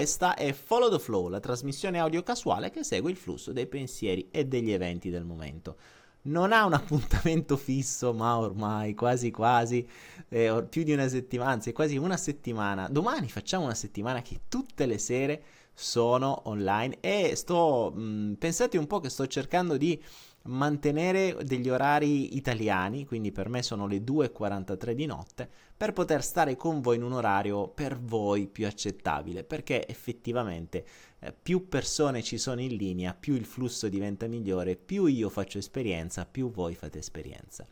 questa è Follow the Flow, la trasmissione audio casuale che segue il flusso dei pensieri e degli eventi del momento. Non ha un appuntamento fisso, ma ormai quasi quasi eh, più di una settimana, anzi quasi una settimana. Domani facciamo una settimana che tutte le sere sono online e sto mh, pensate un po' che sto cercando di mantenere degli orari italiani, quindi per me sono le 2.43 di notte, per poter stare con voi in un orario per voi più accettabile, perché effettivamente eh, più persone ci sono in linea, più il flusso diventa migliore, più io faccio esperienza, più voi fate esperienza.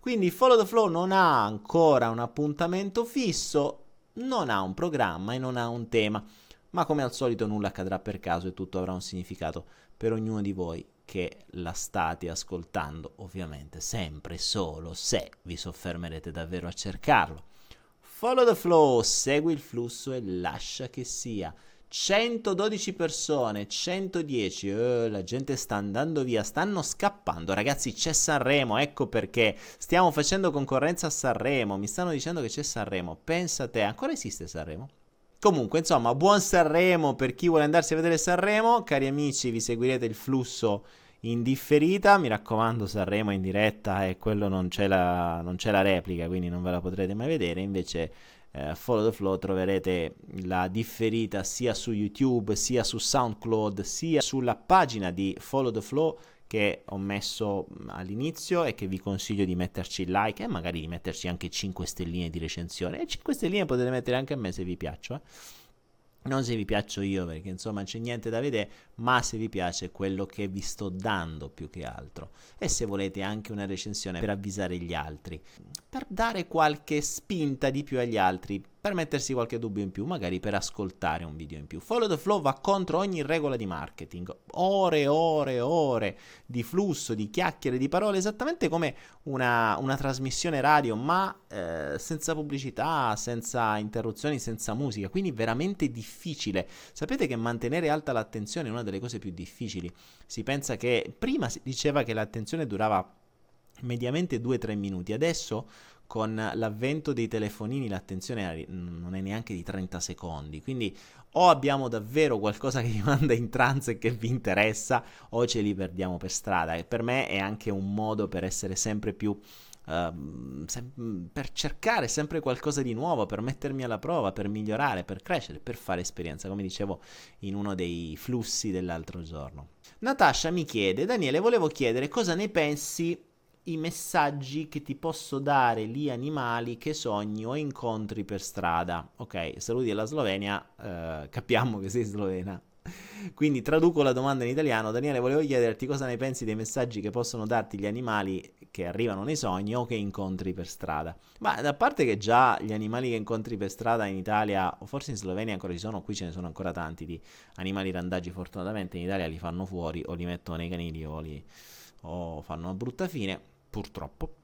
Quindi Follow the Flow non ha ancora un appuntamento fisso, non ha un programma e non ha un tema, ma come al solito nulla accadrà per caso e tutto avrà un significato per ognuno di voi che la state ascoltando, ovviamente sempre solo se vi soffermerete davvero a cercarlo. Follow the flow, segui il flusso e lascia che sia. 112 persone, 110, eh, la gente sta andando via, stanno scappando. Ragazzi, c'è Sanremo, ecco perché stiamo facendo concorrenza a Sanremo. Mi stanno dicendo che c'è Sanremo. Pensa te, ancora esiste Sanremo? Comunque, insomma, buon Sanremo per chi vuole andarsi a vedere Sanremo. Cari amici, vi seguirete il flusso in differita. Mi raccomando, Sanremo in diretta e quello non c'è la, non c'è la replica, quindi non ve la potrete mai vedere. Invece, eh, Follow the Flow troverete la differita sia su YouTube, sia su SoundCloud, sia sulla pagina di Follow the Flow che ho messo all'inizio e che vi consiglio di metterci like e magari di metterci anche 5 stelline di recensione. E 5 stelline potete mettere anche a me se vi piacciono. Eh. Non se vi piaccio io perché insomma c'è niente da vedere, ma se vi piace quello che vi sto dando più che altro. E se volete anche una recensione per avvisare gli altri, per dare qualche spinta di più agli altri, per mettersi qualche dubbio in più, magari per ascoltare un video in più. Follow the Flow va contro ogni regola di marketing, ore e ore e ore di flusso, di chiacchiere, di parole, esattamente come una, una trasmissione radio, ma eh, senza pubblicità, senza interruzioni, senza musica, quindi veramente difficile. Sapete che mantenere alta l'attenzione è una delle cose più difficili. Si pensa che prima si diceva che l'attenzione durava mediamente 2-3 minuti, adesso con l'avvento dei telefonini l'attenzione non è neanche di 30 secondi, quindi o abbiamo davvero qualcosa che vi manda in trance e che vi interessa o ce li perdiamo per strada. E per me è anche un modo per essere sempre più Uh, sem- per cercare sempre qualcosa di nuovo, per mettermi alla prova, per migliorare, per crescere, per fare esperienza, come dicevo in uno dei flussi dell'altro giorno. Natasha mi chiede, Daniele, volevo chiedere cosa ne pensi i messaggi che ti posso dare lì animali che sogni o incontri per strada. Ok, saluti alla Slovenia, eh, capiamo che sei slovena. Quindi traduco la domanda in italiano. Daniele, volevo chiederti cosa ne pensi dei messaggi che possono darti gli animali che arrivano nei sogni o che incontri per strada. Ma da parte che già gli animali che incontri per strada in Italia, o forse in Slovenia ancora ci sono, qui ce ne sono ancora tanti di animali randaggi, fortunatamente in Italia li fanno fuori o li mettono nei canili o, li, o fanno una brutta fine purtroppo.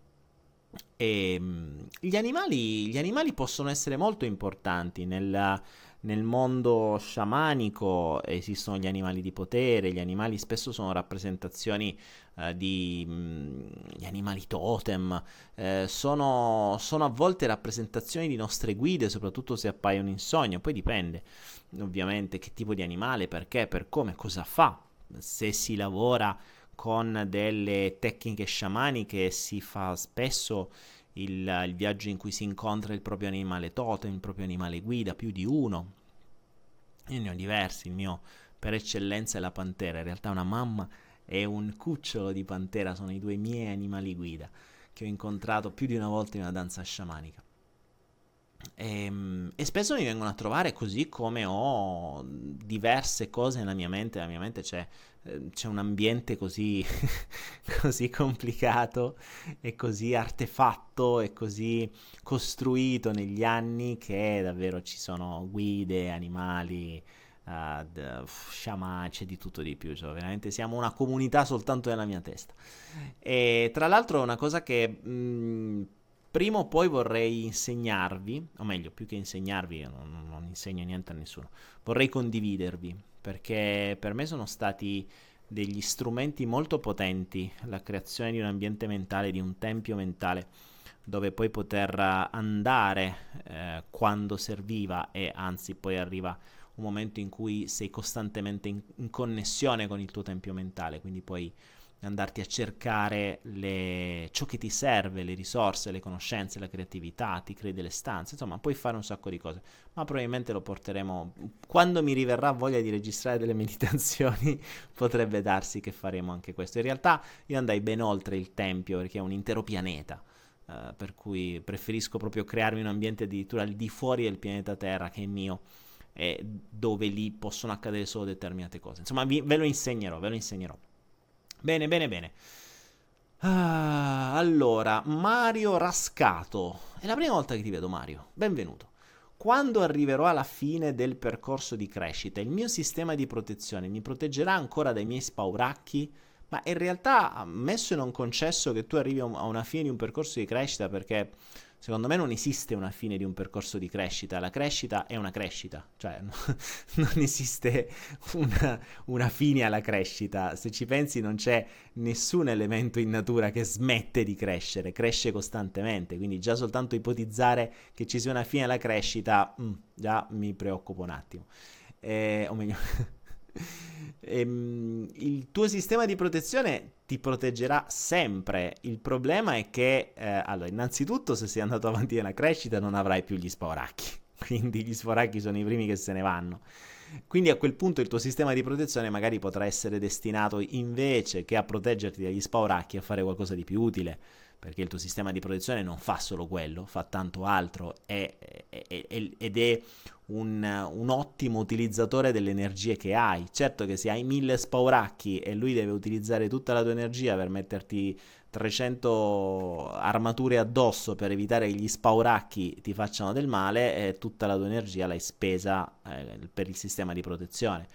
E, ehm, gli, animali, gli animali possono essere molto importanti nel, nel mondo sciamanico esistono gli animali di potere, gli animali spesso sono rappresentazioni eh, di mh, gli animali totem, eh, sono, sono, a volte rappresentazioni di nostre guide, soprattutto se appaiono in sogno, poi dipende ovviamente che tipo di animale, perché, per come, cosa fa, se si lavora con delle tecniche sciamaniche si fa spesso il, il, viaggio in cui si incontra il proprio animale totem, il proprio animale guida, più di uno. Io ne ho diversi, il mio per eccellenza è la pantera, in realtà una mamma e un cucciolo di pantera sono i due miei animali guida che ho incontrato più di una volta in una danza sciamanica. E, ehm, e, spesso mi vengono a trovare così come ho diverse cose nella mia mente. Nella mia mente c'è, c'è un ambiente così, così complicato e così artefatto e così costruito negli anni che davvero ci sono guide, animali, uh, d- sciamà, c'è di tutto di più. Cioè, veramente siamo una comunità soltanto nella mia testa. E tra l'altro, una cosa che. Mh, prima o poi vorrei insegnarvi, o meglio, più che insegnarvi, non, non insegno niente a nessuno, vorrei condividervi, perché per me sono stati degli strumenti molto potenti, la creazione di un ambiente mentale, di un tempio mentale, dove poi poter andare eh, quando serviva e anzi poi arriva un momento in cui sei costantemente in, in connessione con il tuo tempio mentale, quindi puoi andarti a cercare le, ciò che ti serve, le risorse, le conoscenze, la creatività, ti crei delle stanze, insomma puoi fare un sacco di cose, ma probabilmente lo porteremo, quando mi riverrà voglia di registrare delle meditazioni, potrebbe darsi che faremo anche questo. In realtà io andai ben oltre il Tempio perché è un intero pianeta, uh, per cui preferisco proprio crearmi un ambiente addirittura al di fuori del pianeta Terra che è mio eh, dove lì possono accadere solo determinate cose. Insomma, vi, ve lo insegnerò, ve lo insegnerò. Bene, bene, bene. Ah, allora, Mario Rascato. È la prima volta che ti vedo, Mario. Benvenuto. Quando arriverò alla fine del percorso di crescita, il mio sistema di protezione mi proteggerà ancora dai miei spauracchi? Ma in realtà, ammesso e non concesso che tu arrivi a una fine di un percorso di crescita, perché secondo me non esiste una fine di un percorso di crescita, la crescita è una crescita, cioè non esiste una, una, fine alla crescita, se ci pensi non c'è nessun elemento in natura che smette di crescere, cresce costantemente, quindi già soltanto ipotizzare che ci sia una fine alla crescita, mm, già mi preoccupo un attimo, eh, o meglio... ehm, il tuo sistema di protezione ti proteggerà sempre. Il problema è che, eh, allora, innanzitutto, se sei andato avanti nella crescita, non avrai più gli sporacchi. Quindi gli sporacchi sono i primi che se ne vanno. Quindi a quel punto il tuo sistema di protezione magari potrà essere destinato invece che a proteggerti dagli spauracchi a fare qualcosa di più utile, perché il tuo sistema di protezione non fa solo quello, fa tanto altro è, è, è, ed è un, un, ottimo utilizzatore delle energie che hai. Certo che se hai mille spauracchi e lui deve utilizzare tutta la tua energia per metterti 300 armature addosso per evitare che gli spauracchi ti facciano del male, e tutta la tua energia l'hai spesa eh, per il sistema di protezione.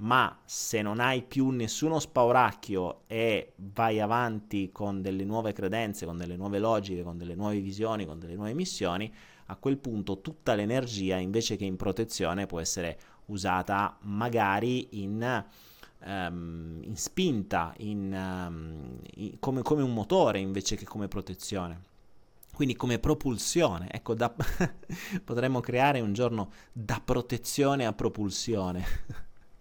Ma se non hai più nessuno spauracchio e vai avanti con delle nuove credenze, con delle nuove logiche, con delle nuove visioni, con delle nuove missioni, a quel punto tutta l'energia invece che in protezione può essere usata magari in, um, in spinta, in, um, in, come, come un motore invece che come protezione quindi come propulsione. Ecco, da, potremmo creare un giorno da protezione a propulsione.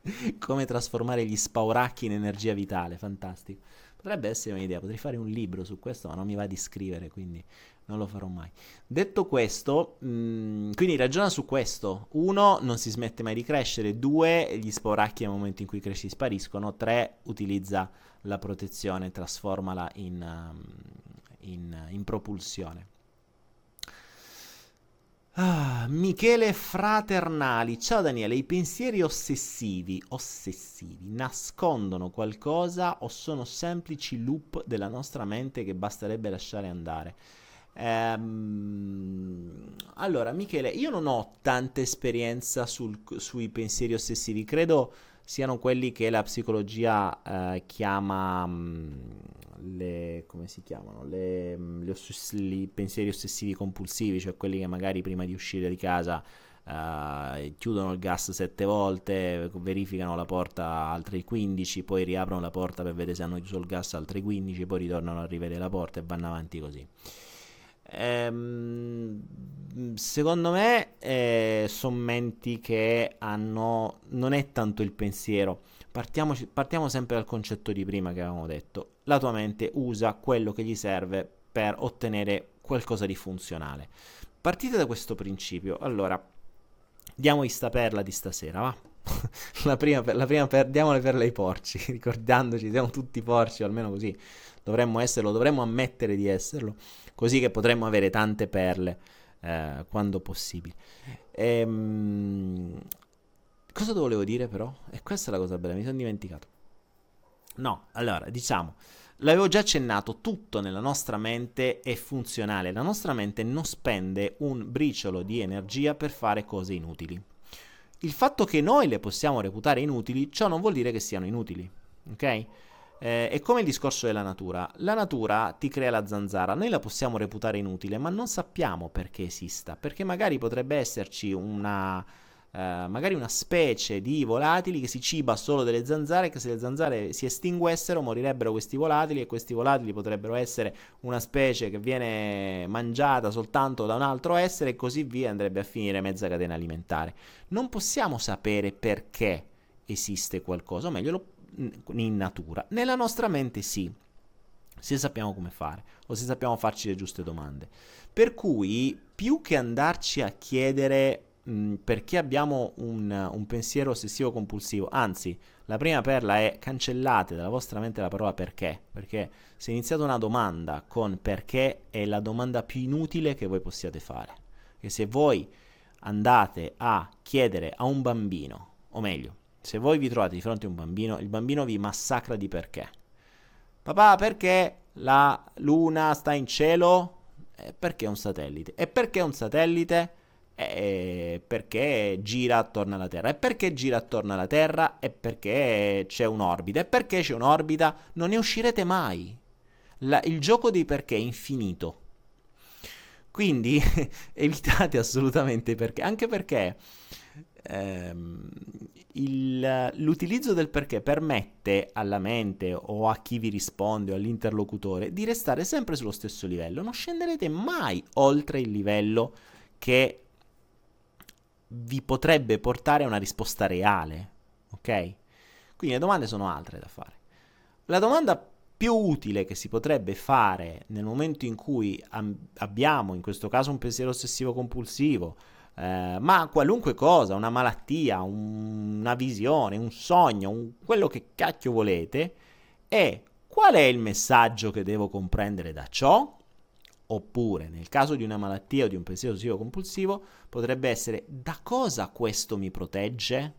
come trasformare gli spauracchi in energia vitale, fantastico. Potrebbe essere un'idea, potrei fare un libro su questo, ma non mi va di scrivere, quindi non lo farò mai. Detto questo, mh, mm, quindi ragiona su questo. Uno, non si smette mai di crescere. Due, gli sporacchi nel momento in cui cresci spariscono. Tre, utilizza la protezione, trasformala in, um, in, in propulsione. Ah, Michele Fraternali, ciao Daniele, i pensieri ossessivi, ossessivi nascondono qualcosa o sono semplici loop della nostra mente che basterebbe lasciare andare? Ehm, allora, Michele, io non ho tanta esperienza sul, sui pensieri ossessivi, credo siano quelli che la psicologia eh, chiama mm, le, come si chiamano? Le, mm, le ossess- i pensieri ossessivi compulsivi, cioè quelli che magari prima di uscire di casa Uh, chiudono il gas sette volte, verificano la porta altre 15, poi riaprono la porta per vedere se hanno chiuso il gas altre 15, poi ritornano a rivedere la porta e vanno avanti così. Ehm, secondo me eh, sono menti che hanno non è tanto il pensiero. Partiamo, partiamo sempre dal concetto di prima che avevamo detto. La tua mente usa quello che gli serve per ottenere qualcosa di funzionale. Partite da questo principio. Allora diamo sta perla di stasera va? La prima, per, la prima per, diamole perla ai porci ricordandoci siamo tutti porci almeno così. Dovremmo esserlo dovremmo ammettere di esserlo così che potremmo avere tante perle eh, quando possibile. Ehm, cosa volevo dire però? E questa è la cosa bella, mi sono dimenticato. No, allora, diciamo, l'avevo già accennato, tutto nella nostra mente è funzionale, la nostra mente non spende un briciolo di energia per fare cose inutili. Il fatto che noi le possiamo reputare inutili, ciò non vuol dire che siano inutili, ok? Eh, è come il discorso della natura. La natura ti crea la zanzara, noi la possiamo reputare inutile, ma non sappiamo perché esista, perché magari potrebbe esserci una, Uh, magari una specie di volatili che si ciba solo delle zanzare, che se le zanzare si estinguessero morirebbero questi volatili e questi volatili potrebbero essere una specie che viene mangiata soltanto da un altro essere e così via andrebbe a finire mezza catena alimentare. Non possiamo sapere perché esiste qualcosa, o meglio lo, in natura. Nella nostra mente sì, se sappiamo come fare o se sappiamo farci le giuste domande. Per cui più che andarci a chiedere mh, perché abbiamo un, un pensiero ossessivo compulsivo, anzi, la prima perla è cancellate dalla vostra mente la parola perché, perché se iniziate una domanda con perché è la domanda più inutile che voi possiate fare. E se voi andate a chiedere a un bambino, o meglio, se voi vi trovate di fronte a un bambino, il bambino vi massacra di perché. Papà, perché la luna sta in cielo? Eh, perché è un satellite. E perché è un satellite? Eh, perché gira attorno alla Terra. E perché gira attorno alla Terra? E perché c'è un'orbita. E perché c'è un'orbita? Non ne uscirete mai. La, il gioco dei perché è infinito. Quindi evitate assolutamente perché, anche perché ehm, il, l'utilizzo del perché permette alla mente o a chi vi risponde o all'interlocutore di restare sempre sullo stesso livello. Non scenderete mai oltre il livello che vi potrebbe portare a una risposta reale. Ok? Quindi le domande sono altre da fare. La domanda più utile che si potrebbe fare nel momento in cui am- abbiamo, in questo caso, un pensiero ossessivo compulsivo, eh, ma qualunque cosa, una malattia, un, una visione, un sogno, un, quello che cacchio volete, è qual è il messaggio che devo comprendere da ciò? Oppure, nel caso di una malattia o di un pensiero ossessivo compulsivo, potrebbe essere da cosa questo mi protegge?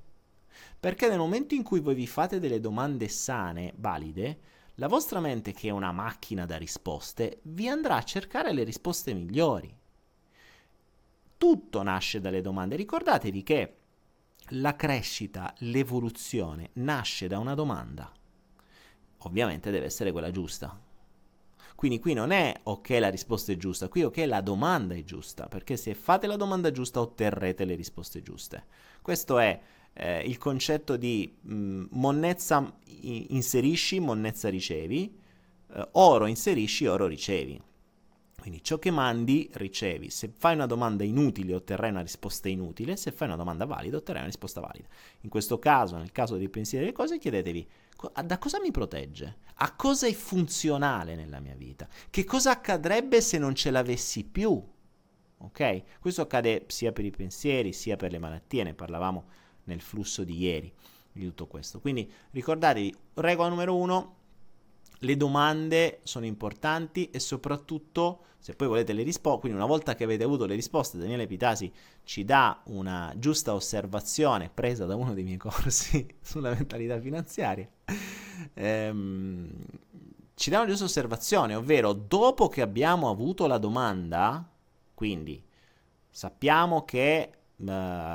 Perché nel momento in cui voi vi fate delle domande sane, valide, la vostra mente, che è una macchina da risposte, vi andrà a cercare le risposte migliori. Tutto nasce dalle domande. Ricordatevi che la crescita, l'evoluzione nasce da una domanda. Ovviamente deve essere quella giusta. Quindi qui non è ok la risposta è giusta, qui ok la domanda è giusta, perché se fate la domanda giusta otterrete le risposte giuste. Questo è eh, il concetto di mh, mm, monnezza inserisci, monnezza ricevi, eh, oro inserisci, oro ricevi. Quindi ciò che mandi ricevi. Se fai una domanda inutile otterrai una risposta inutile, se fai una domanda valida otterrai una risposta valida. In questo caso, nel caso dei pensieri delle cose, chiedetevi da cosa mi protegge? A cosa è funzionale nella mia vita? Che cosa accadrebbe se non ce l'avessi più? Ok? Questo accade sia per i pensieri sia per le malattie, ne parlavamo nel flusso di ieri di tutto questo. Quindi ricordatevi, regola numero uno, le domande sono importanti e soprattutto se poi volete le risposte, quindi una volta che avete avuto le risposte, Daniele Pitasi ci dà una giusta osservazione presa da uno dei miei corsi sulla mentalità finanziaria. Ehm, ci dà una giusta osservazione, ovvero dopo che abbiamo avuto la domanda, quindi sappiamo che uh,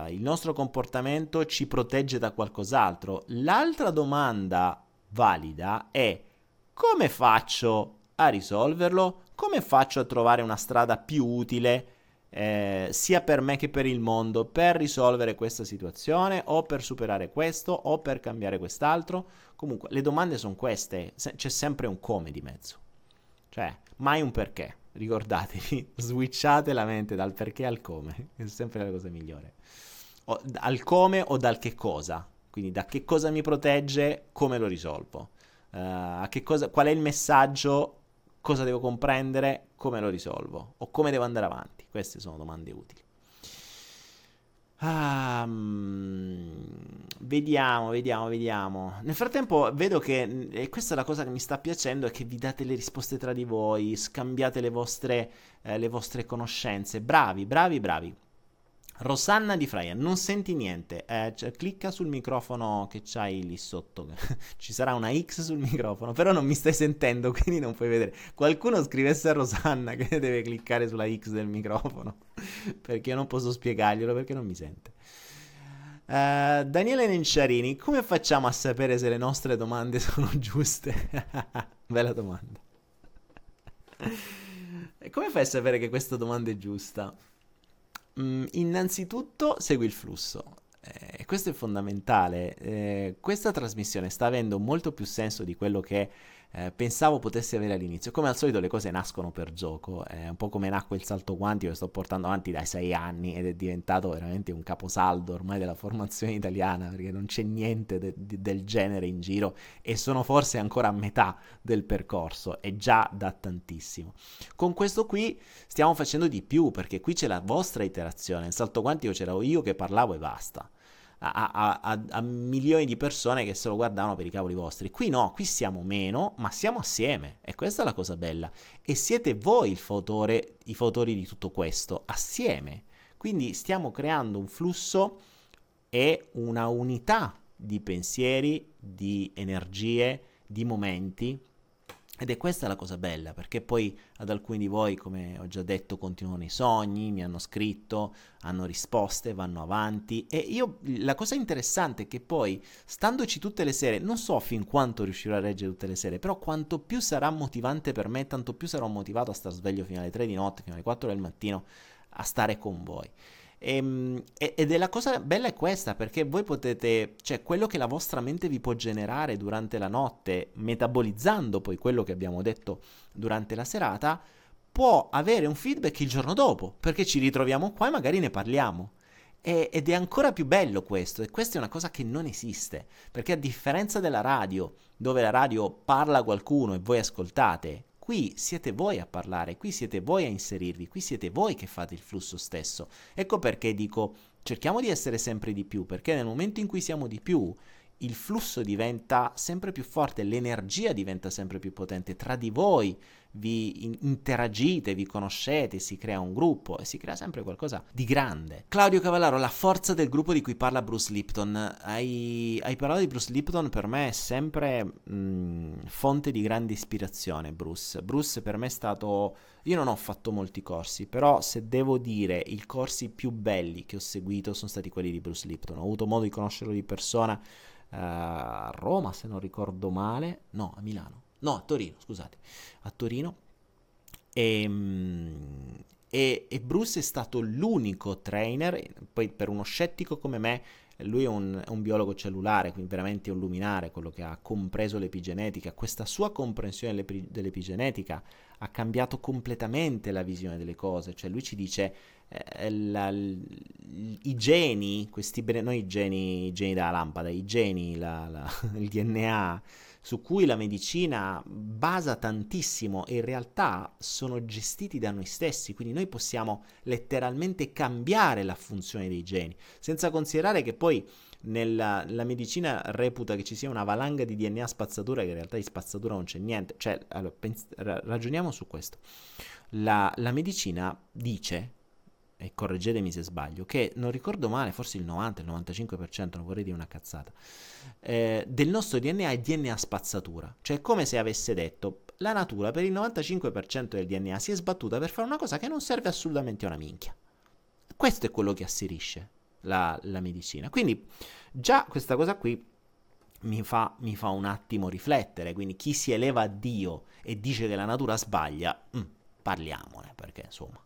il nostro comportamento ci protegge da qualcos'altro, l'altra domanda valida è come faccio a risolverlo? Come faccio a trovare una strada più utile eh, sia per me che per il mondo per risolvere questa situazione o per superare questo o per cambiare quest'altro? Comunque, le domande sono queste, c'è sempre un come di mezzo. Cioè, mai un perché. Ricordatevi, switchate la mente dal perché al come, è sempre la cosa migliore. O, al come o dal che cosa. Quindi da che cosa mi protegge, come lo risolvo. Uh, cosa, qual è il messaggio, cosa devo comprendere, come lo risolvo o come devo andare avanti. Queste sono domande utili. Um, vediamo, vediamo, vediamo. Nel frattempo vedo che, e questa è la cosa che mi sta piacendo, è che vi date le risposte tra di voi, scambiate le vostre, eh, le vostre conoscenze. Bravi, bravi, bravi. Rosanna di Freya, non senti niente, eh, cioè, clicca sul microfono che c'hai lì sotto, ci sarà una X sul microfono, però non mi stai sentendo, quindi non puoi vedere. Qualcuno scrivesse a Rosanna che deve cliccare sulla X del microfono, perché io non posso spiegarglielo perché non mi sente. Uh, Daniele Nenciarini, come facciamo a sapere se le nostre domande sono giuste? Bella domanda. come fai a sapere che questa domanda è giusta? Mm, innanzitutto segui il flusso. eh, questo è fondamentale, eh, questa trasmissione sta avendo molto più senso di quello che eh, pensavo potesse avere all'inizio. Come al solito le cose nascono per gioco, è un po' come nacque il salto quantico che sto portando avanti dai sei anni ed è diventato veramente un caposaldo ormai della formazione italiana perché non c'è niente de- de- del genere in giro e sono forse ancora a metà del percorso e già da tantissimo. Con questo qui stiamo facendo di più perché qui c'è la vostra iterazione, nel salto quantico c'ero io che parlavo e basta a, a, a, milioni di persone che se lo guardavano per i cavoli vostri. Qui no, qui siamo meno, ma siamo assieme. E questa è la cosa bella. E siete voi il fautore, i fautori di tutto questo, assieme. Quindi stiamo creando un flusso e una unità di pensieri, di energie, di momenti ed è questa la cosa bella, perché poi ad alcuni di voi, come ho già detto, continuano i sogni, mi hanno scritto, hanno risposte, vanno avanti. E io la cosa interessante è che poi, standoci tutte le sere, non so fin quanto riuscirò a reggere tutte le sere, però quanto più sarà motivante per me, tanto più sarò motivato a stare sveglio fino alle 3 di notte, fino alle 4 del mattino, a stare con voi. Ehm, e, ed è la cosa bella è questa, perché voi potete, cioè quello che la vostra mente vi può generare durante la notte, metabolizzando poi quello che abbiamo detto durante la serata, può avere un feedback il giorno dopo, perché ci ritroviamo qua e magari ne parliamo. E, ed è ancora più bello questo, e questa è una cosa che non esiste, perché a differenza della radio, dove la radio parla a qualcuno e voi ascoltate, Qui siete voi a parlare, qui siete voi a inserirvi, qui siete voi che fate il flusso stesso. Ecco perché dico cerchiamo di essere sempre di più, perché nel momento in cui siamo di più, il flusso diventa sempre più forte, l'energia diventa sempre più potente tra di voi, vi interagite, vi conoscete, si crea un gruppo e si crea sempre qualcosa di grande. Claudio Cavallaro, la forza del gruppo di cui parla Bruce Lipton. Hai, hai parlato di Bruce Lipton, per me è sempre mh, fonte di grande ispirazione. Bruce. Bruce per me è stato. Io non ho fatto molti corsi, però se devo dire i corsi più belli che ho seguito sono stati quelli di Bruce Lipton. Ho avuto modo di conoscerlo di persona uh, a Roma, se non ricordo male, no, a Milano no, a Torino, scusate, a Torino. E, ehm, e, e, Bruce è stato l'unico trainer, poi per uno scettico come me, lui è un, è un, biologo cellulare, quindi veramente un luminare, quello che ha compreso l'epigenetica. Questa sua comprensione dell'epigenetica ha cambiato completamente la visione delle cose. Cioè lui ci dice eh, la, i geni, questi noi i geni, i geni della lampada, i geni, la, la, il DNA su cui la medicina basa tantissimo e in realtà sono gestiti da noi stessi, quindi noi possiamo letteralmente cambiare la funzione dei geni, senza considerare che poi nella la medicina reputa che ci sia una valanga di DNA spazzatura che in realtà di spazzatura non c'è niente, cioè allora, pens- ragioniamo su questo. La, la medicina dice e correggetemi se sbaglio, che non ricordo male, forse il 90, il 95%, non vorrei dire una cazzata, eh, del nostro DNA è DNA spazzatura. Cioè è come se avesse detto, la natura per il 95% del DNA si è sbattuta per fare una cosa che non serve assolutamente a una minchia. Questo è quello che asserisce la, la medicina. Quindi già questa cosa qui mi fa, mi fa, un attimo riflettere. Quindi chi si eleva a Dio e dice che la natura sbaglia, mm, parliamone, perché insomma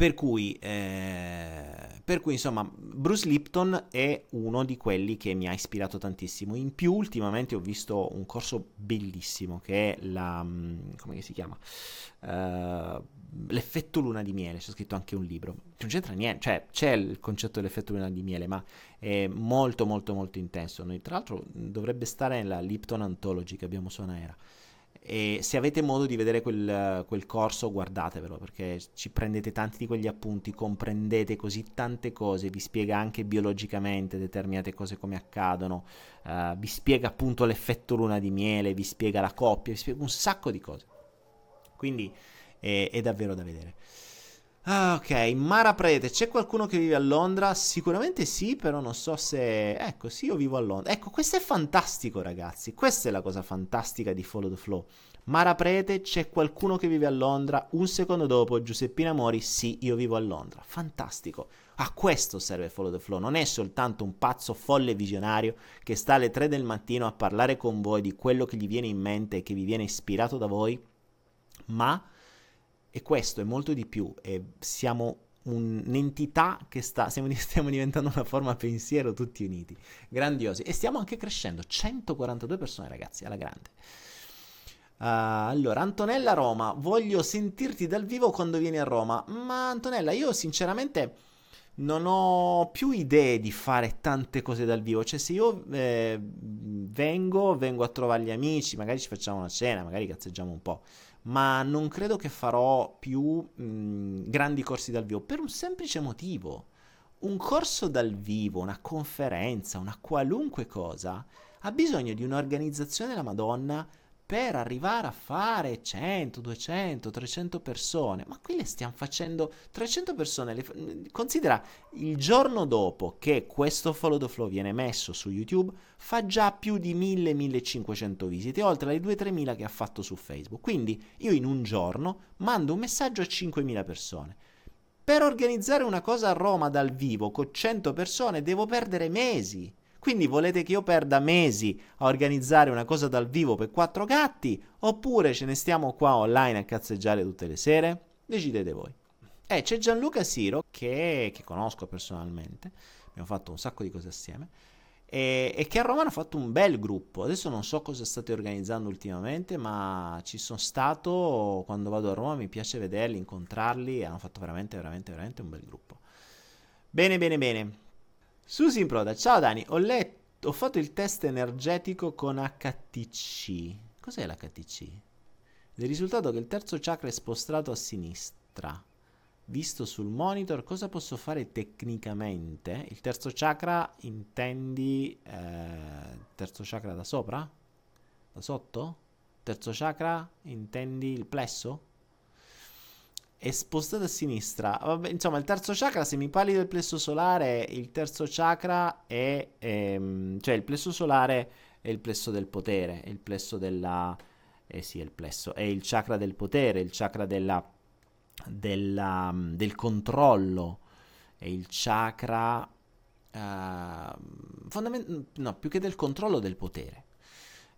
per cui, eh, per cui, insomma, Bruce Lipton è uno di quelli che mi ha ispirato tantissimo. In più, ultimamente ho visto un corso bellissimo che è la. Mm, come si chiama? Uh, l'effetto luna di miele. C'è scritto anche un libro. Non c'entra niente, cioè c'è il concetto dell'effetto luna di miele, ma è molto, molto, molto intenso. Noi, tra l'altro, dovrebbe stare nella Lipton Anthology che abbiamo su Anaera. E se avete modo di vedere quel, quel, corso, guardatevelo perché ci prendete tanti di quegli appunti, comprendete così tante cose, vi spiega anche biologicamente determinate cose come accadono, uh, vi spiega appunto l'effetto luna di miele, vi spiega la coppia, vi spiega un sacco di cose. Quindi è, è davvero da vedere. Ah, ok, Mara Prete, c'è qualcuno che vive a Londra? Sicuramente sì, però non so se... Ecco, sì, io vivo a Londra. Ecco, questo è fantastico, ragazzi. Questa è la cosa fantastica di Follow the Flow. Mara Prete, c'è qualcuno che vive a Londra? Un secondo dopo, Giuseppina Mori, sì, io vivo a Londra. Fantastico. A questo serve Follow the Flow. Non è soltanto un pazzo folle visionario che sta alle 3 del mattino a parlare con voi di quello che gli viene in mente e che vi viene ispirato da voi, ma e questo è molto di più e siamo un'entità che sta, stiamo, stiamo, diventando una forma pensiero tutti uniti, grandiosi. E stiamo anche crescendo, 142 persone ragazzi, alla grande. Uh, allora, Antonella Roma, voglio sentirti dal vivo quando vieni a Roma, ma Antonella, io sinceramente non ho più idee di fare tante cose dal vivo, cioè se io eh, vengo, vengo a trovare gli amici, magari ci facciamo una cena, magari cazzeggiamo un po' ma non credo che farò più mh, grandi corsi dal vivo per un semplice motivo. Un corso dal vivo, una conferenza, una qualunque cosa, ha bisogno di un'organizzazione della Madonna per arrivare a fare 100, 200, 300 persone. Ma qui le stiamo facendo 300 persone. Le, considera il giorno dopo che questo Follow the Flow viene messo su YouTube, fa già più di 1000-1500 visite, oltre alle 2-3000 che ha fatto su Facebook. Quindi io in un giorno mando un messaggio a 5000 persone. Per organizzare una cosa a Roma dal vivo con 100 persone devo perdere mesi quindi volete che io perda mesi a organizzare una cosa dal vivo per quattro gatti? Oppure ce ne stiamo qua online a cazzeggiare tutte le sere? Decidete voi. Eh, c'è Gianluca Siro, che, che conosco personalmente, abbiamo fatto un sacco di cose assieme, e, e, che a Roma hanno fatto un bel gruppo. Adesso non so cosa state organizzando ultimamente, ma ci sono stato quando vado a Roma, mi piace vederli, incontrarli, hanno fatto veramente, veramente, veramente un bel gruppo. Bene, bene, bene. Susi in Proda, ciao Dani, ho letto, ho fatto il test energetico con HTC. Cos'è l'HTC? Il risultato è che il terzo chakra è spostato a sinistra. Visto sul monitor, cosa posso fare tecnicamente? Il terzo chakra intendi eh, terzo chakra da sopra? Da sotto? Terzo chakra intendi il plesso? È spostato a sinistra. Vabbè, insomma, il terzo chakra, se mi parli del plesso solare, il terzo chakra è... Ehm, cioè, il plesso solare è il plesso del potere, è il plesso della... Eh sì, è il plesso, è il chakra del potere, il chakra della, della, del controllo, è il chakra... Uh, fondament- no, più che del controllo del potere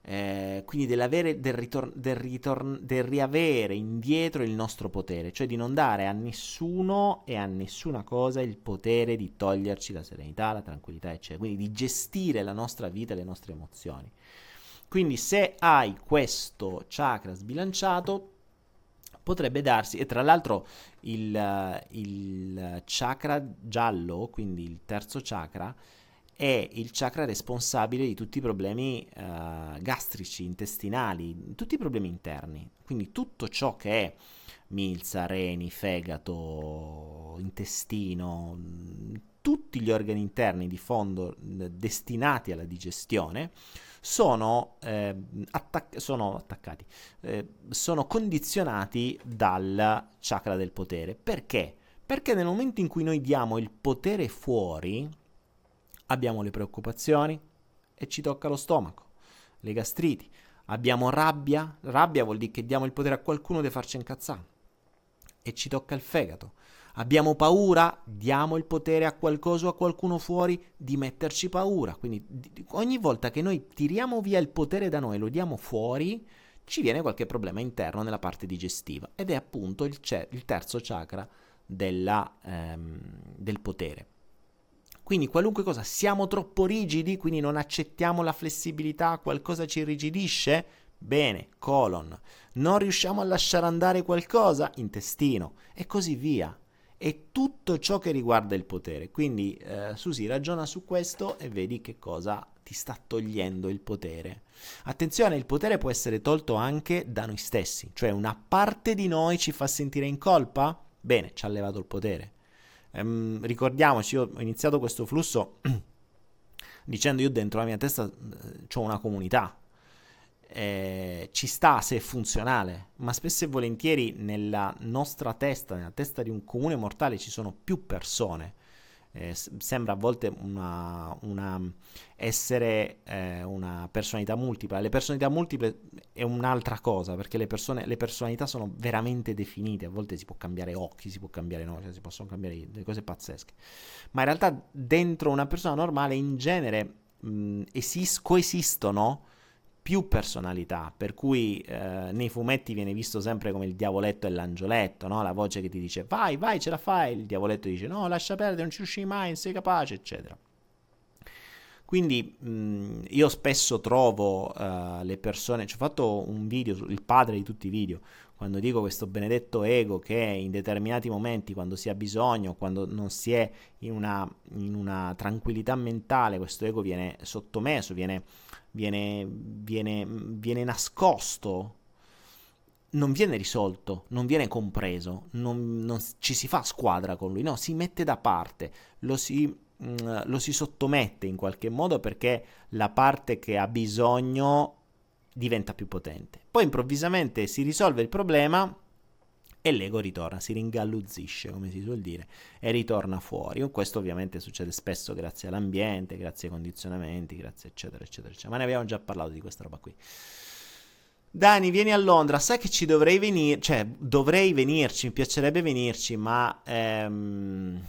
eh, quindi del, ritor- del, ritor- del riavere indietro il nostro potere, cioè di non dare a nessuno e a nessuna cosa il potere di toglierci la serenità, la tranquillità, eccetera, quindi di gestire la nostra vita e le nostre emozioni. Quindi se hai questo chakra sbilanciato, potrebbe darsi, e tra l'altro il, il chakra giallo, quindi il terzo chakra, è il chakra responsabile di tutti i problemi uh, gastrici, intestinali, tutti i problemi interni. Quindi tutto ciò che è milza, reni, fegato, intestino, tutti gli organi interni di fondo destinati alla digestione sono, eh, attac- sono attaccati, eh, sono condizionati dal chakra del potere. Perché? Perché nel momento in cui noi diamo il potere fuori, abbiamo le preoccupazioni e ci tocca lo stomaco, le gastriti, abbiamo rabbia, rabbia vuol dire che diamo il potere a qualcuno di farci incazzare e ci tocca il fegato. Abbiamo paura, diamo il potere a qualcosa o a qualcuno fuori di metterci paura. Quindi ogni volta che noi tiriamo via il potere da noi lo diamo fuori, ci viene qualche problema interno nella parte digestiva ed è appunto il, ce- il terzo chakra della, ehm, del potere. Quindi qualunque cosa, siamo troppo rigidi, quindi non accettiamo la flessibilità, qualcosa ci irrigidisce? Bene, colon. Non riusciamo a lasciare andare qualcosa? Intestino. E così via. È tutto ciò che riguarda il potere. Quindi, eh, Susi, ragiona su questo e vedi che cosa ti sta togliendo il potere. Attenzione, il potere può essere tolto anche da noi stessi, cioè una parte di noi ci fa sentire in colpa? Bene, ci ha levato il potere. Ehm, ricordiamoci, io ho iniziato questo flusso dicendo io dentro la mia testa eh, ho una comunità. Eh, ci sta se è funzionale, ma spesso e volentieri nella nostra testa, nella testa di un comune mortale ci sono più persone eh, sembra a volte una, una essere eh, una personalità multipla. Le personalità multiple è un'altra cosa perché le, persone, le, personalità sono veramente definite. A volte si può cambiare occhi, si può cambiare cioè si possono cambiare delle cose pazzesche. Ma in realtà dentro una persona normale in genere mh, esis- coesistono più personalità, per cui eh, nei fumetti viene visto sempre come il diavoletto e l'angioletto, no? la voce che ti dice vai, vai, ce la fai, il diavoletto dice no, lascia perdere, non ci riuscì mai, non sei capace, eccetera. Quindi mh, io spesso trovo uh, le persone, ci ho fatto un video, il padre di tutti i video, quando dico questo benedetto ego che in determinati momenti, quando si ha bisogno, quando non si è in una, in una tranquillità mentale, questo ego viene sottomesso, viene, viene, viene, viene nascosto, non viene risolto, non viene compreso, non, non ci si fa squadra con lui, no, si mette da parte, lo si Mm, lo si sottomette in qualche modo perché la parte che ha bisogno diventa più potente. Poi improvvisamente si risolve il problema e l'ego ritorna, si ringalluzzisce, come si suol dire, e ritorna fuori. Questo ovviamente succede spesso grazie all'ambiente, grazie ai condizionamenti, grazie eccetera, eccetera, eccetera. Ma ne abbiamo già parlato di questa roba qui. Dani, vieni a Londra, sai che ci dovrei venire, cioè dovrei venirci, mi piacerebbe venirci, ma, ehm,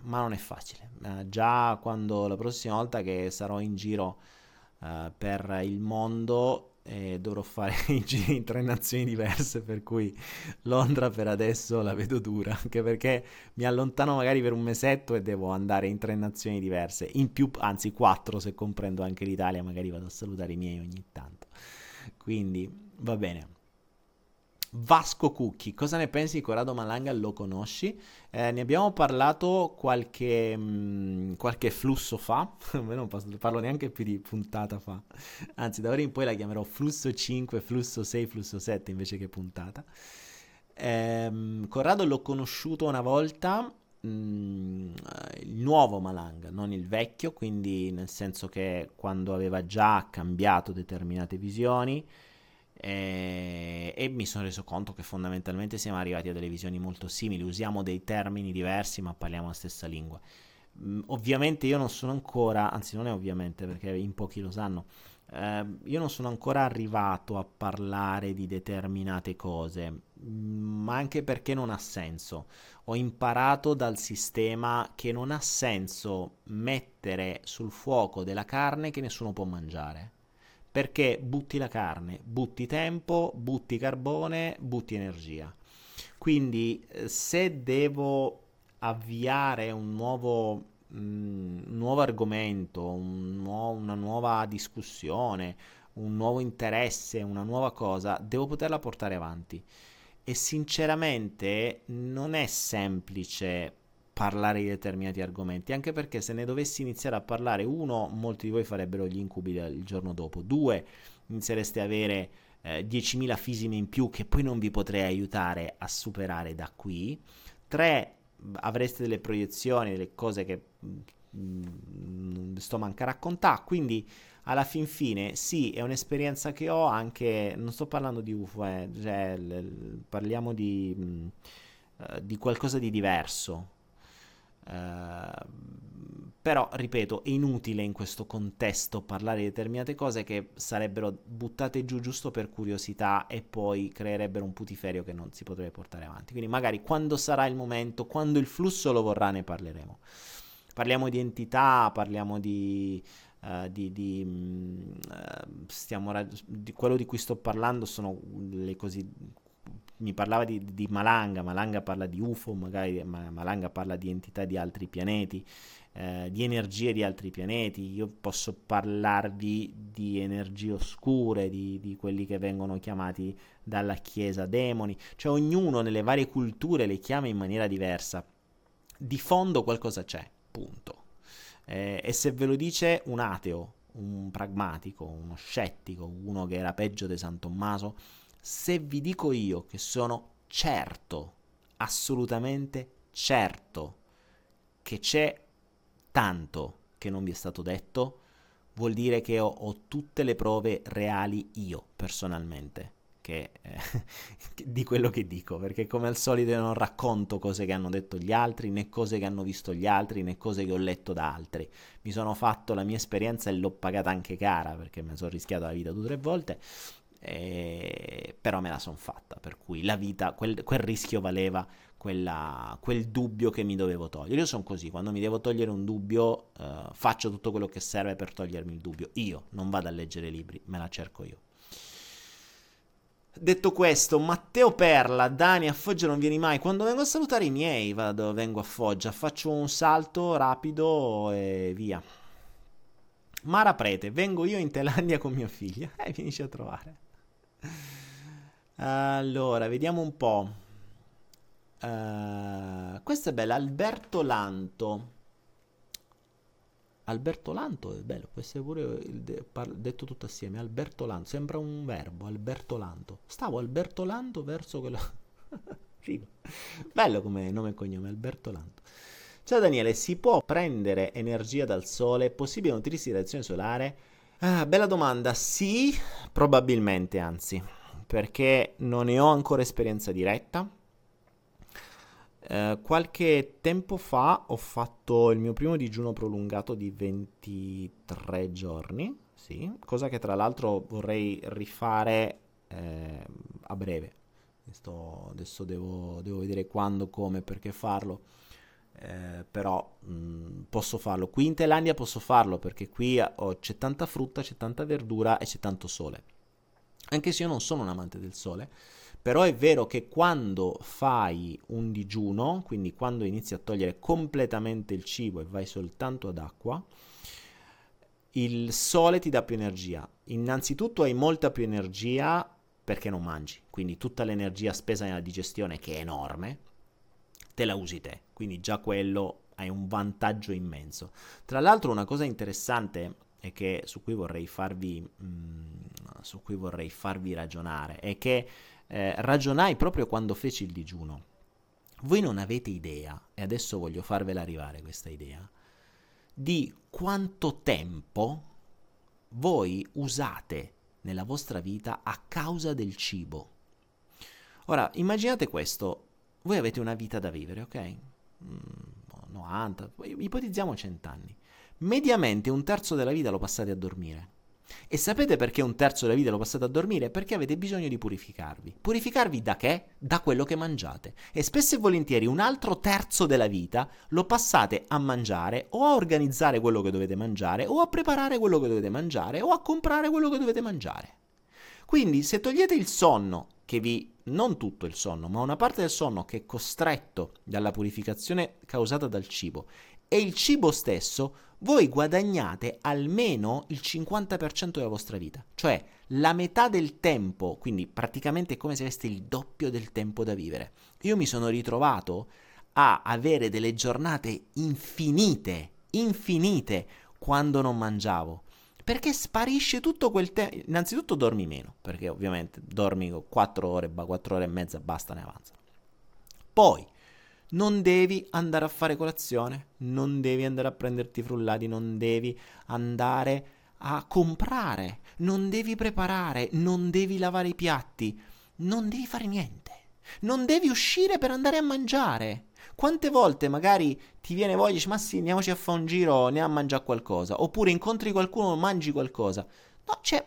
ma non è facile eh, già quando la prossima volta che sarò in giro eh, per il mondo eh, dovrò fare i giri in tre nazioni diverse, per cui Londra per adesso la vedo dura, anche perché mi allontano magari per un mesetto e devo andare in tre nazioni diverse, in più, anzi quattro se comprendo anche l'Italia, magari vado a salutare i miei ogni tanto. Quindi va bene. Vasco Cucchi, cosa ne pensi di Corrado Malanga? Lo conosci? Eh, ne abbiamo parlato qualche, mh, mm, qualche flusso fa, non parlo neanche più di puntata fa, anzi da ora in poi la chiamerò flusso 5, flusso 6, flusso 7 invece che puntata. Eh, Corrado l'ho conosciuto una volta, mh, mm, il nuovo Malanga, non il vecchio, quindi nel senso che quando aveva già cambiato determinate visioni, e, e, mi sono reso conto che fondamentalmente siamo arrivati a delle visioni molto simili, usiamo dei termini diversi ma parliamo la stessa lingua. Mm, ovviamente io non sono ancora, anzi non è ovviamente perché in pochi lo sanno, eh, io non sono ancora arrivato a parlare di determinate cose, ma anche perché non ha senso. Ho imparato dal sistema che non ha senso mettere sul fuoco della carne che nessuno può mangiare perché butti la carne, butti tempo, butti carbone, butti energia. Quindi eh, se devo avviare un nuovo, mh, mm, nuovo argomento, un nuovo, una nuova discussione, un nuovo interesse, una nuova cosa, devo poterla portare avanti. E sinceramente non è semplice parlare di determinati argomenti, anche perché se ne dovessi iniziare a parlare, uno, molti di voi farebbero gli incubi il giorno dopo, due, iniziereste a avere eh, 10.000 fisime in più che poi non vi potrei aiutare a superare da qui, tre, avreste delle proiezioni, delle cose che mh, mm, sto manca a raccontare, quindi alla fin fine sì, è un'esperienza che ho anche, non sto parlando di UFO, eh, cioè, l- parliamo di, mh, uh, di qualcosa di diverso, Ehm, però, ripeto, è inutile in questo contesto parlare di determinate cose che sarebbero buttate giù giusto per curiosità e poi creerebbero un putiferio che non si potrebbe portare avanti. Quindi magari quando sarà il momento, quando il flusso lo vorrà, ne parleremo. Parliamo di entità, parliamo di... Uh, di, di, uh, stiamo, di, quello di cui sto parlando sono le così mi parlava di, di, Malanga, Malanga parla di UFO, magari Malanga parla di entità di altri pianeti, eh, di energie di altri pianeti, io posso parlarvi di energie oscure, di, di, quelli che vengono chiamati dalla Chiesa demoni, cioè ognuno nelle varie culture le chiama in maniera diversa. Di fondo qualcosa c'è, punto. Eh, e se ve lo dice un ateo, un pragmatico, uno scettico, uno che era peggio di San Tommaso, se vi dico io che sono certo, assolutamente certo, che c'è tanto che non vi è stato detto, vuol dire che ho, ho tutte le prove reali io personalmente che, eh, di quello che dico, perché come al solito non racconto cose che hanno detto gli altri, né cose che hanno visto gli altri, né cose che ho letto da altri. Mi sono fatto la mia esperienza e l'ho pagata anche cara, perché mi sono rischiato la vita due o tre volte, eh, però me la sono fatta, per cui la vita, quel, quel rischio valeva quella, quel dubbio che mi dovevo togliere. Io sono così, quando mi devo togliere un dubbio uh, faccio tutto quello che serve per togliermi il dubbio. Io non vado a leggere libri, me la cerco io. Detto questo, Matteo Perla, Dani a Foggia non vieni mai. Quando vengo a salutare i miei, vado, vengo a Foggia, faccio un salto rapido e via. Mara Prete, vengo io in Thailandia con mia figlia. Eh, vienici a trovare. Allora, vediamo un po'. Uh, questo è bello, Alberto Lanto. Alberto Lanto è bello, può essere pure de- par- detto tutto assieme. Alberto Lanto, sembra un verbo, Alberto Lanto. Stavo Alberto Lanto verso quello... Bello come nome e cognome, Alberto Lanto. Ciao Daniele, si può prendere energia dal sole? È possibile nutrirsi di radiazione solare? Ah, bella domanda, sì, probabilmente anzi, perché non ne ho ancora esperienza diretta. Eh, qualche tempo fa ho fatto il mio primo digiuno prolungato di 23 giorni, sì, cosa che tra l'altro vorrei rifare eh, a breve. Sto, adesso devo, devo vedere quando, come, perché farlo eh, però mh, mm, posso farlo. Qui in Thailandia posso farlo perché qui ho, c'è tanta frutta, c'è tanta verdura e c'è tanto sole. Anche se io non sono un amante del sole, però è vero che quando fai un digiuno, quindi quando inizi a togliere completamente il cibo e vai soltanto ad acqua, il sole ti dà più energia. Innanzitutto hai molta più energia perché non mangi, quindi tutta l'energia spesa nella digestione che è enorme, te la usi te, quindi già quello hai un vantaggio immenso. Tra l'altro una cosa interessante e che su cui vorrei farvi, mh, mm, su cui vorrei farvi ragionare è che eh, ragionai proprio quando feci il digiuno. Voi non avete idea, e adesso voglio farvela arrivare questa idea, di quanto tempo voi usate nella vostra vita a causa del cibo. Ora, immaginate questo, voi avete una vita da vivere, ok? 90, mm, ipotizziamo 100 anni. Mediamente un terzo della vita lo passate a dormire. E sapete perché un terzo della vita lo passate a dormire? Perché avete bisogno di purificarvi. Purificarvi da che? Da quello che mangiate. E spesso e volentieri un altro terzo della vita lo passate a mangiare o a organizzare quello che dovete mangiare o a preparare quello che dovete mangiare o a comprare quello che dovete mangiare. Quindi se togliete il sonno che vi non tutto il sonno, ma una parte del sonno che è costretto dalla purificazione causata dal cibo. E il cibo stesso, voi guadagnate almeno il 50% della vostra vita, cioè la metà del tempo, quindi praticamente è come se aveste il doppio del tempo da vivere. Io mi sono ritrovato a avere delle giornate infinite, infinite, quando non mangiavo perché sparisce tutto quel tempo. Innanzitutto dormi meno, perché ovviamente dormi 4 ore, 4 ore e mezza, basta, ne avanzano. Poi, non devi andare a fare colazione, non devi andare a prenderti frullati, non devi andare a comprare, non devi preparare, non devi lavare i piatti, non devi fare niente. Non devi uscire per andare a mangiare. Quante volte magari ti viene voglia, dici, ma sì, andiamoci a fare un giro, andiamo a mangiare qualcosa, oppure incontri qualcuno, mangi qualcosa. No, cioè,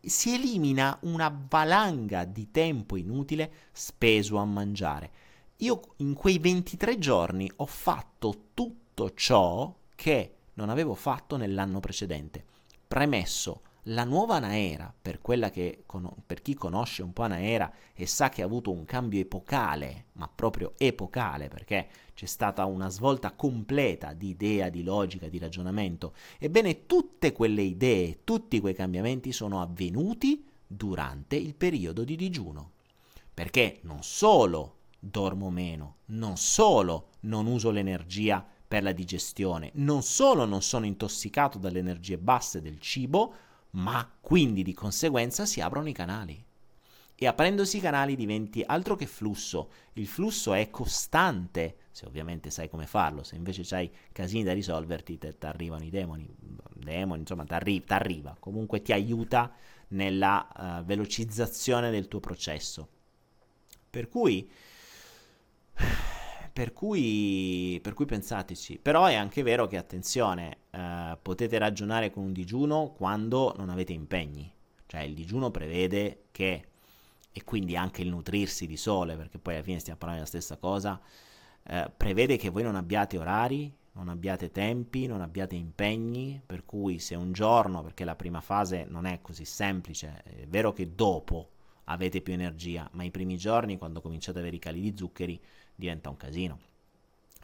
si elimina una valanga di tempo inutile speso a mangiare. Io in quei 23 giorni ho fatto tutto ciò che non avevo fatto nell'anno precedente. Premesso, la nuova Anaera, per, che, per chi conosce un po' Anaera e sa che ha avuto un cambio epocale, ma proprio epocale, perché c'è stata una svolta completa di idea, di logica, di ragionamento, ebbene tutte quelle idee, tutti quei cambiamenti sono avvenuti durante il periodo di digiuno. Perché non solo dormo meno, non solo non uso l'energia per la digestione, non solo non sono intossicato dalle energie basse del cibo, ma quindi di conseguenza si aprono i canali. E aprendosi i canali diventi altro che flusso. Il flusso è costante, se ovviamente sai come farlo. Se invece hai casini da risolverti, ti arrivano i demoni. Demoni, insomma, ti arriva. Comunque ti aiuta nella uh, velocizzazione del tuo processo. Per cui per cui, per cui pensateci. Però è anche vero che, attenzione, eh, potete ragionare con un digiuno quando non avete impegni. Cioè il digiuno prevede che e quindi anche il nutrirsi di sole, perché poi alla fine stiamo parlando della stessa cosa, eh, prevede che voi non abbiate orari, non abbiate tempi, non abbiate impegni, per cui se un giorno, perché la prima fase non è così semplice, è vero che dopo avete più energia, ma i primi giorni, quando cominciate ad avere i cali di zuccheri, diventa un casino.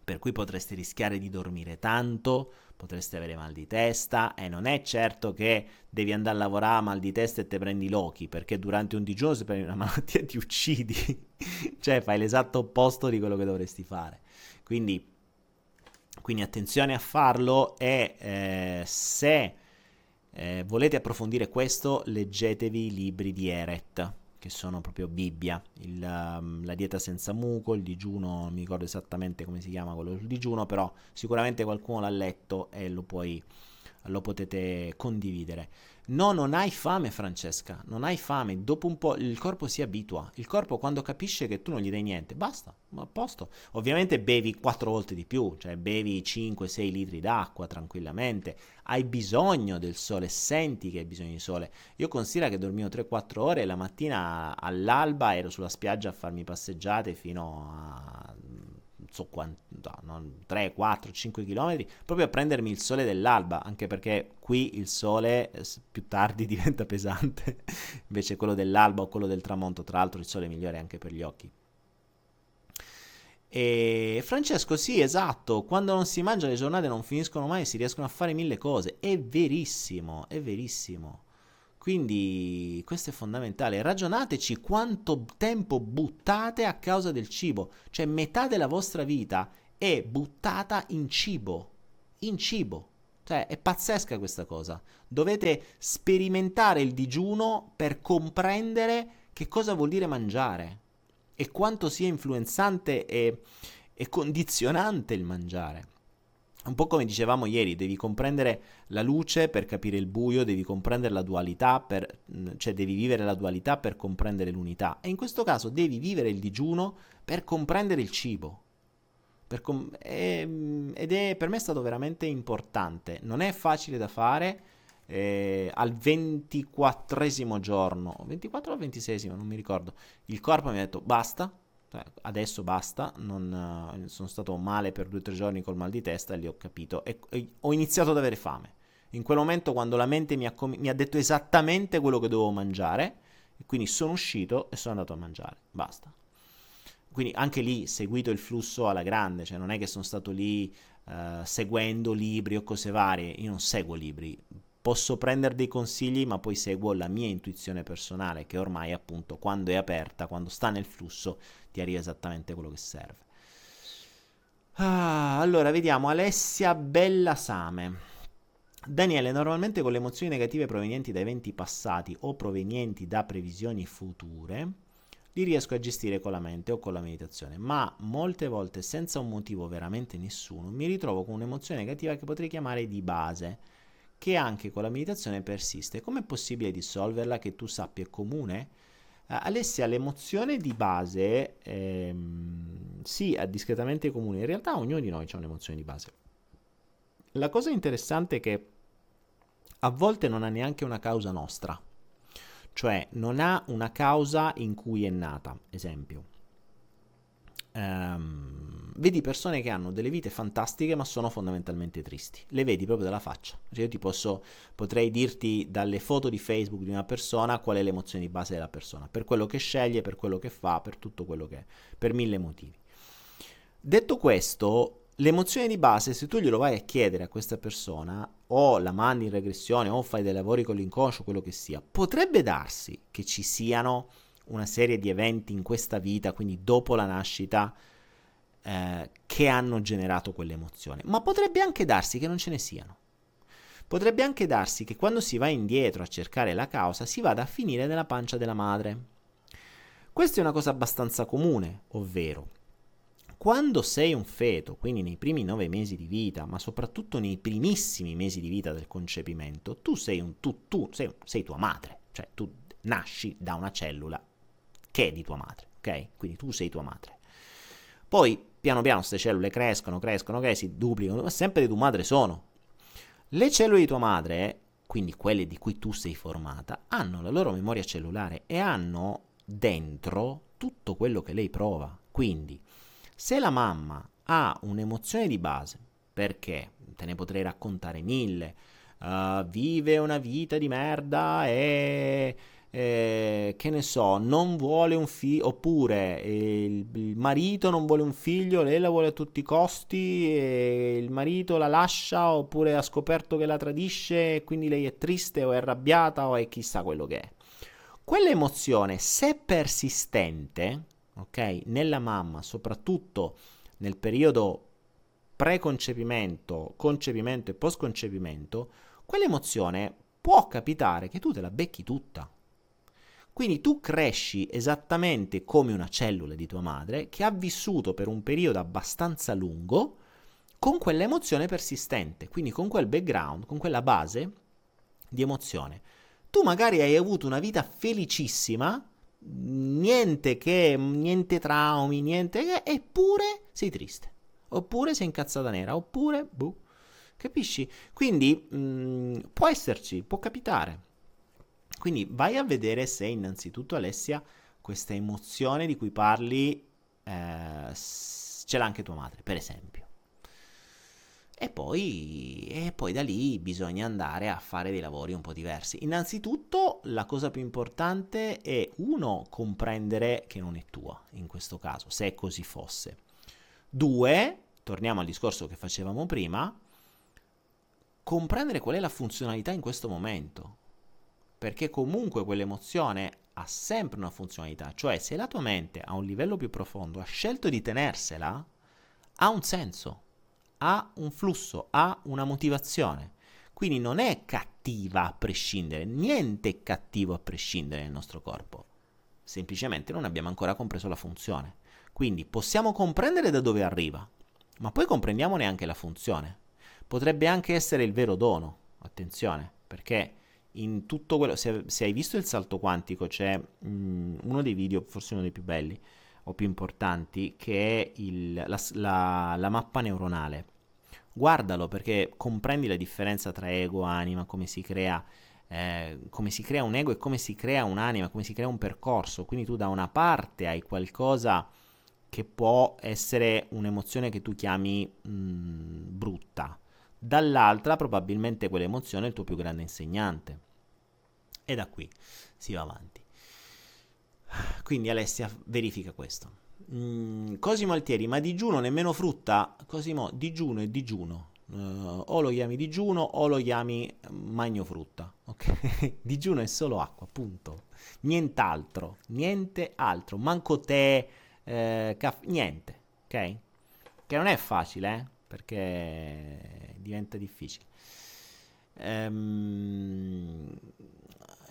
Per cui potreste rischiare di dormire tanto, potreste avere mal di testa e non è certo che devi andare a lavorare a mal di testa e te prendi l'occhi, perché durante un digiuno se prendi una malattia ti uccidi, cioè fai l'esatto opposto di quello che dovresti fare. Quindi, quindi attenzione a farlo e eh, se eh, volete approfondire questo leggetevi i libri di Eret che sono proprio Bibbia, il, um, la dieta senza muco, il digiuno, non mi ricordo esattamente come si chiama quello sul digiuno, però sicuramente qualcuno l'ha letto e lo, puoi, lo potete condividere. No, non hai fame, Francesca, non hai fame. Dopo un po' il corpo si abitua. Il corpo quando capisce che tu non gli dai niente, basta, a posto. Ovviamente bevi quattro volte di più, cioè bevi 5-6 litri d'acqua tranquillamente. Hai bisogno del sole, senti che hai bisogno di sole. Io considero che dormivo 3-4 ore e la mattina all'alba ero sulla spiaggia a farmi passeggiate fino a so quanto, no, 3, 4, 5 km, proprio a prendermi il sole dell'alba, anche perché qui il sole più tardi diventa pesante, invece quello dell'alba o quello del tramonto, tra l'altro il sole è migliore anche per gli occhi. E Francesco, sì, esatto, quando non si mangia le giornate non finiscono mai, si riescono a fare mille cose, è verissimo, è verissimo. Quindi questo è fondamentale. Ragionateci quanto tempo buttate a causa del cibo. Cioè metà della vostra vita è buttata in cibo. In cibo. Cioè è pazzesca questa cosa. Dovete sperimentare il digiuno per comprendere che cosa vuol dire mangiare e quanto sia influenzante e, e condizionante il mangiare. Un po' come dicevamo ieri, devi comprendere la luce per capire il buio, devi comprendere la dualità, per, cioè devi vivere la dualità per comprendere l'unità. E in questo caso devi vivere il digiuno per comprendere il cibo. Com- è, ed è per me è stato veramente importante. Non è facile da fare. Eh, al 24 giorno, 24 o 26, non mi ricordo, il corpo mi ha detto basta, adesso basta, non, uh, sono stato male per due o tre giorni col mal di testa e lì ho capito e, e ho iniziato ad avere fame. In quel momento quando la mente mi ha, com- mi ha detto esattamente quello che dovevo mangiare, quindi sono uscito e sono andato a mangiare, basta. Quindi anche lì seguito il flusso alla grande, cioè non è che sono stato lì uh, seguendo libri o cose varie, io non seguo libri, posso prendere dei consigli, ma poi seguo la mia intuizione personale, che ormai appunto quando è aperta, quando sta nel flusso, ti arriva esattamente quello che serve. Ah, allora, vediamo Alessia Bellasame. Daniele, normalmente con le emozioni negative provenienti da eventi passati o provenienti da previsioni future, li riesco a gestire con la mente o con la meditazione, ma molte volte senza un motivo veramente nessuno mi ritrovo con un'emozione negativa che potrei chiamare di base, che anche con la meditazione persiste. Com'è possibile dissolverla che tu sappia è comune? Uh, Alessia, l'emozione di base, ehm, sì, è discretamente comune. In realtà ognuno di noi ha un'emozione di base. La cosa interessante è che a volte non ha neanche una causa nostra. Cioè, non ha una causa in cui è nata. Esempio. Um, vedi persone che hanno delle vite fantastiche ma sono fondamentalmente tristi. Le vedi proprio dalla faccia. Cioè io ti posso, potrei dirti dalle foto di Facebook di una persona qual è l'emozione di base della persona, per quello che sceglie, per quello che fa, per tutto quello che è, per mille motivi. Detto questo, l'emozione di base, se tu glielo vai a chiedere a questa persona, o la mandi in regressione, o fai dei lavori con l'inconscio, quello che sia, potrebbe darsi che ci siano una serie di eventi in questa vita, quindi dopo la nascita, eh, che hanno generato quell'emozione. Ma potrebbe anche darsi che non ce ne siano. Potrebbe anche darsi che quando si va indietro a cercare la causa si vada a finire nella pancia della madre. Questa è una cosa abbastanza comune, ovvero quando sei un feto, quindi nei primi nove mesi di vita, ma soprattutto nei primissimi mesi di vita del concepimento, tu sei un tu, tu sei, sei tua madre, cioè tu nasci da una cellula che è di tua madre, ok? Quindi tu sei tua madre. Poi piano piano queste cellule crescono, crescono, crescono, si duplicano, ma sempre di tua madre sono. Le cellule di tua madre, quindi quelle di cui tu sei formata, hanno la loro memoria cellulare e hanno dentro tutto quello che lei prova. Quindi, se la mamma ha un'emozione di base, perché te ne potrei raccontare mille, uh, vive una vita di merda e eh, che ne so, non vuole un figlio, oppure eh, il, il, marito non vuole un figlio, lei la vuole a tutti i costi, e il marito la lascia, oppure ha scoperto che la tradisce e quindi lei è triste o è arrabbiata o è chissà quello che è. Quell'emozione, se persistente, ok, nella mamma, soprattutto nel periodo preconcepimento, concepimento e postconcepimento, quell'emozione può capitare che tu te la becchi tutta. Quindi tu cresci esattamente come una cellula di tua madre che ha vissuto per un periodo abbastanza lungo con quell'emozione persistente, quindi con quel background, con quella base di emozione. Tu magari hai avuto una vita felicissima, niente che, niente traumi, niente che, eppure sei triste, oppure sei incazzata nera, oppure, boh, capisci? Quindi mh, mm, può esserci, può capitare. Quindi vai a vedere se innanzitutto Alessia questa emozione di cui parli eh, ce l'ha anche tua madre, per esempio. E poi, e poi da lì bisogna andare a fare dei lavori un po' diversi. Innanzitutto la cosa più importante è uno, comprendere che non è tua in questo caso, se così fosse. Due, torniamo al discorso che facevamo prima, comprendere qual è la funzionalità in questo momento perché comunque quell'emozione ha sempre una funzionalità, cioè se la tua mente a un livello più profondo ha scelto di tenersela, ha un senso, ha un flusso, ha una motivazione. Quindi non è cattiva a prescindere, niente è cattivo a prescindere nel nostro corpo. Semplicemente non abbiamo ancora compreso la funzione. Quindi possiamo comprendere da dove arriva, ma poi comprendiamo neanche la funzione. Potrebbe anche essere il vero dono, attenzione, perché in tutto quello, se, se hai visto il salto quantico, c'è mh, mm, uno dei video, forse uno dei più belli o più importanti, che è il, la, la, la mappa neuronale. Guardalo perché comprendi la differenza tra ego, anima, come si crea eh, come si crea un ego e come si crea un'anima, come si crea un percorso. Quindi tu da una parte hai qualcosa che può essere un'emozione che tu chiami mh, mm, brutta, dall'altra probabilmente quell'emozione è il tuo più grande insegnante. E da qui si va avanti. Quindi Alessia verifica questo. Mm, Cosimo Altieri, ma digiuno nemmeno frutta? Cosimo, digiuno è digiuno. Uh, o lo chiami digiuno o lo chiami magno frutta. Ok? digiuno è solo acqua, punto. Nient'altro, niente altro. Manco tè, eh, caffè, niente. Ok? Che non è facile, eh? Perché diventa difficile. Ehm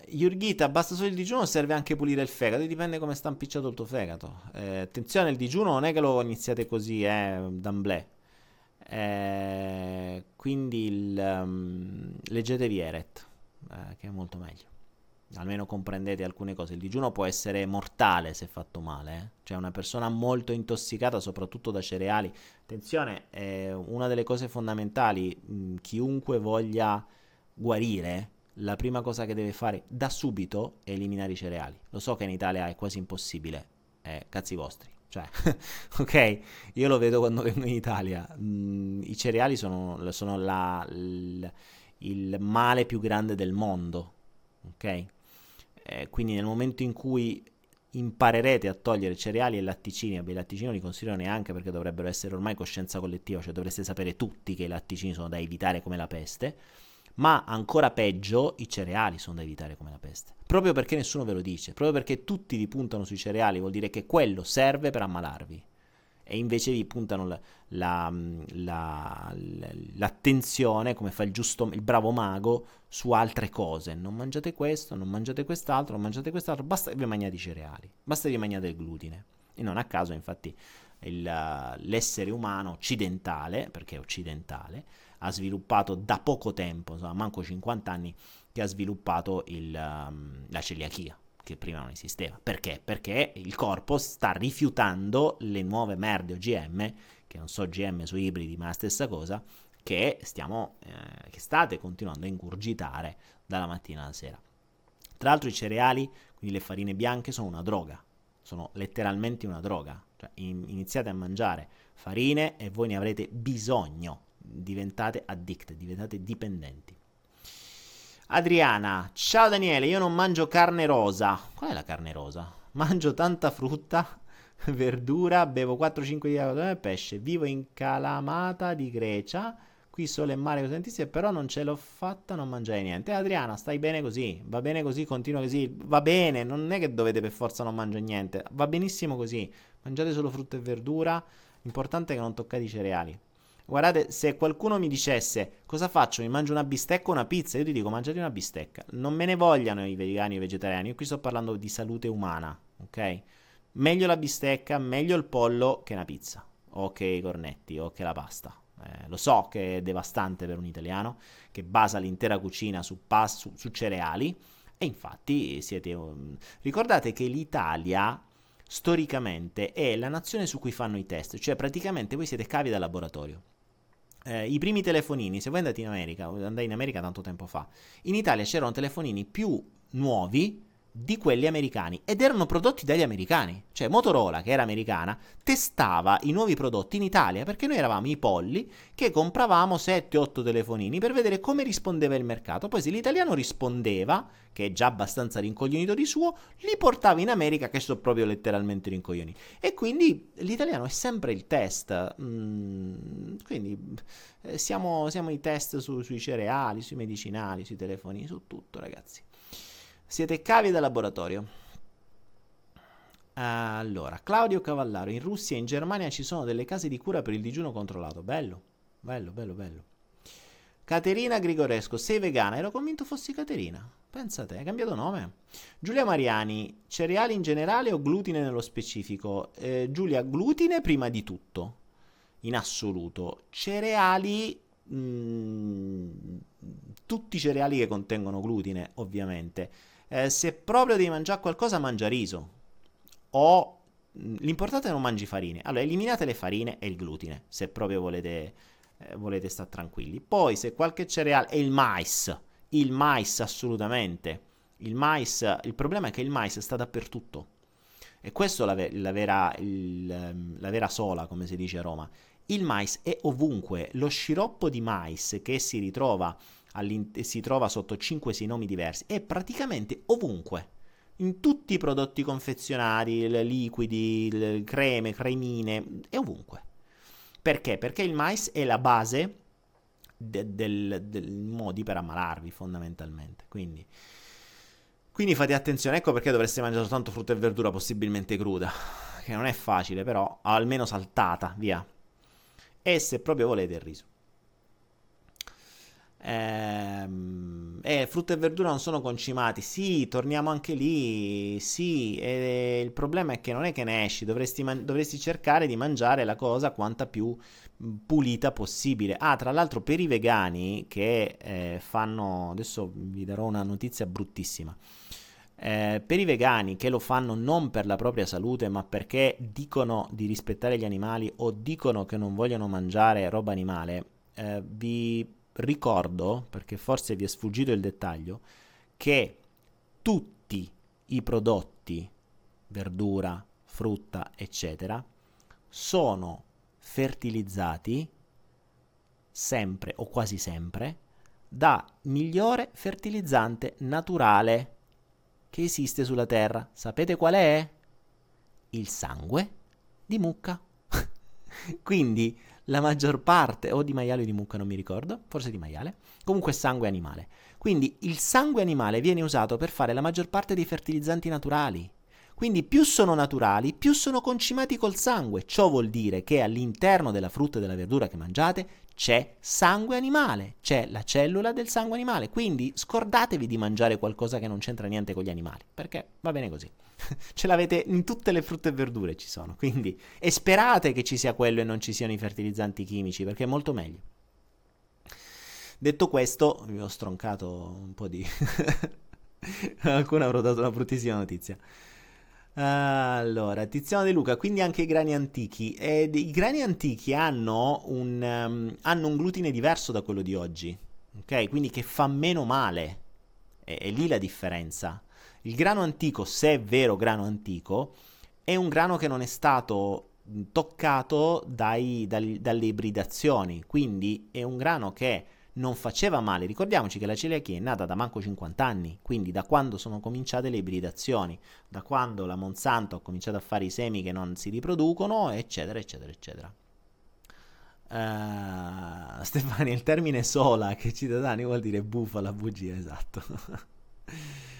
Yurghita, basta solo il digiuno serve anche pulire il fegato? Dipende come sta impicciato il tuo fegato. Eh, attenzione, il digiuno non è che lo iniziate così, eh, d'amblè. Eh, quindi il, um, leggetevi Eret, eh, che è molto meglio. Almeno comprendete alcune cose. Il digiuno può essere mortale se fatto male. Eh? Cioè una persona molto intossicata, soprattutto da cereali. Attenzione, una delle cose fondamentali, mh, chiunque voglia guarire la prima cosa che deve fare da subito è eliminare i cereali. Lo so che in Italia è quasi impossibile, eh, cazzi vostri. Cioè, ok, io lo vedo quando vengo in Italia. Mm, I cereali sono, sono la, il, il, male più grande del mondo, ok? Eh, quindi nel momento in cui imparerete a togliere cereali e latticini, vabbè i latticini non li considero neanche perché dovrebbero essere ormai coscienza collettiva, cioè dovreste sapere tutti che i latticini sono da evitare come la peste ma ancora peggio i cereali sono da evitare come la peste. Proprio perché nessuno ve lo dice, proprio perché tutti vi puntano sui cereali, vuol dire che quello serve per ammalarvi. E invece vi puntano la, la, la, l'attenzione, come fa il giusto, il bravo mago, su altre cose. Non mangiate questo, non mangiate quest'altro, non mangiate quest'altro, basta che vi mangiate i cereali, basta che vi mangiate il glutine. E non a caso, infatti, il, l'essere umano occidentale, perché è occidentale, ha sviluppato da poco tempo, insomma, manco 50 anni, che ha sviluppato il, um, la celiachia, che prima non esisteva. Perché? Perché il corpo sta rifiutando le nuove merde OGM, che non so GM su ibridi, ma la stessa cosa, che, stiamo, eh, che state continuando a ingurgitare dalla mattina alla sera. Tra l'altro i cereali Quindi le farine bianche sono una droga, sono letteralmente una droga. Cioè, in, iniziate a mangiare farine e voi ne avrete bisogno, diventate addicted, diventate dipendenti. Adriana, ciao Daniele, io non mangio carne rosa. Qual è la carne rosa? Mangio tanta frutta, verdura, bevo 4-5 di acqua e pesce. Vivo in Calamata di Grecia. Qui sole e mare cosentissime, però non ce l'ho fatta, non mangiare niente. Eh, Adriana, stai bene così, va bene così, continua così, va bene, non è che dovete per forza non mangiare niente, va benissimo così. Mangiate solo frutta e verdura, l'importante è che non toccate i cereali. Guardate, se qualcuno mi dicesse cosa faccio, mi mangio una bistecca o una pizza, io ti dico mangiati una bistecca. Non me ne vogliano i vegani o i vegetariani, io qui sto parlando di salute umana, ok? Meglio la bistecca, meglio il pollo che una pizza, o che i cornetti, o che la pasta. Eh, lo so che è devastante per un italiano che basa l'intera cucina su, pas- su, su cereali, e infatti siete... Um... Ricordate che l'Italia storicamente è la nazione su cui fanno i test, cioè praticamente voi siete cavi da laboratorio eh, i primi telefonini, se voi andate in America, andai in America tanto tempo fa, in Italia c'erano telefonini più nuovi di quelli americani ed erano prodotti dagli americani. Cioè Motorola, che era americana, testava i nuovi prodotti in Italia perché noi eravamo i polli che compravamo 7-8 telefonini per vedere come rispondeva il mercato. Poi se l'italiano rispondeva, che è già abbastanza rincoglionito di suo, li portava in America che sono proprio letteralmente rincoglioniti. E quindi l'italiano è sempre il test. Mm, quindi eh, siamo, siamo, i test su, sui cereali, sui medicinali, sui telefonini, su tutto ragazzi. Siete cavi da laboratorio. Allora, Claudio Cavallaro, in Russia e in Germania ci sono delle case di cura per il digiuno controllato. Bello, bello, bello, bello. Caterina Grigoresco, sei vegana? Ero convinto fossi Caterina. Pensate, hai cambiato nome. Giulia Mariani, cereali in generale o glutine nello specifico? Eh, Giulia, glutine prima di tutto, in assoluto. Cereali mh, mm, tutti i cereali che contengono glutine, ovviamente. Eh, se proprio devi mangiare qualcosa, mangia riso. O mm, l'importante è non mangi farine. Allora, eliminate le farine e il glutine, se proprio volete, eh, volete stare tranquilli. Poi, se qualche cereale e il mais, il mais assolutamente. Il mais, il problema è che il mais sta dappertutto. E questo è la, la, vera, il, ehm, la vera sola, come si dice a Roma. Il mais è ovunque. Lo sciroppo di mais che si ritrova si trova sotto 5-6 nomi diversi, è praticamente ovunque. In tutti i prodotti confezionari, liquidi, creme, cremine, è ovunque. Perché? Perché il mais è la base de- del, del modi per ammalarvi, fondamentalmente. Quindi, quindi fate attenzione, ecco perché dovreste mangiare soltanto frutta e verdura, possibilmente cruda. Che non è facile, però almeno saltata, via. E se proprio volete il riso. Ehm, eh, frutta e verdura non sono concimati. Sì, torniamo anche lì. Sì, e il problema è che non è che ne esci, dovresti, man- dovresti cercare di mangiare la cosa quanta più pulita possibile. Ah, tra l'altro, per i vegani che eh, fanno. Adesso vi darò una notizia bruttissima. Eh, per i vegani che lo fanno non per la propria salute, ma perché dicono di rispettare gli animali o dicono che non vogliono mangiare roba animale, eh, vi ricordo, perché forse vi è sfuggito il dettaglio, che tutti i prodotti, verdura, frutta, eccetera, sono fertilizzati sempre o quasi sempre da migliore fertilizzante naturale che esiste sulla Terra. Sapete qual è? Il sangue di mucca. Quindi la maggior parte, o di maiale o di mucca, non mi ricordo, forse di maiale, comunque sangue animale. Quindi il sangue animale viene usato per fare la maggior parte dei fertilizzanti naturali. Quindi più sono naturali, più sono concimati col sangue. Ciò vuol dire che all'interno della frutta e della verdura che mangiate c'è sangue animale, c'è la cellula del sangue animale. Quindi scordatevi di mangiare qualcosa che non c'entra niente con gli animali, perché va bene così. Ce l'avete in tutte le frutte e verdure ci sono, quindi e sperate che ci sia quello e non ci siano i fertilizzanti chimici, perché è molto meglio. Detto questo, vi ho stroncato un po' di... Qualcuno avrà dato una bruttissima notizia. Allora, Tiziano De Luca, quindi anche i grani antichi. Eh, I grani antichi hanno un, um, hanno un, glutine diverso da quello di oggi, ok? Quindi che fa meno male. È, è lì la differenza. Il grano antico, se è vero grano antico, è un grano che non è stato toccato dai, dal, dalle ibridazioni, quindi è un grano che non faceva male. Ricordiamoci che la celiachia è nata da manco 50 anni, quindi da quando sono cominciate le ibridazioni, da quando la Monsanto ha cominciato a fare i semi che non si riproducono, eccetera, eccetera, eccetera. Uh, Stefani, il termine sola che ci da Dani vuol dire bufala, bugia, esatto.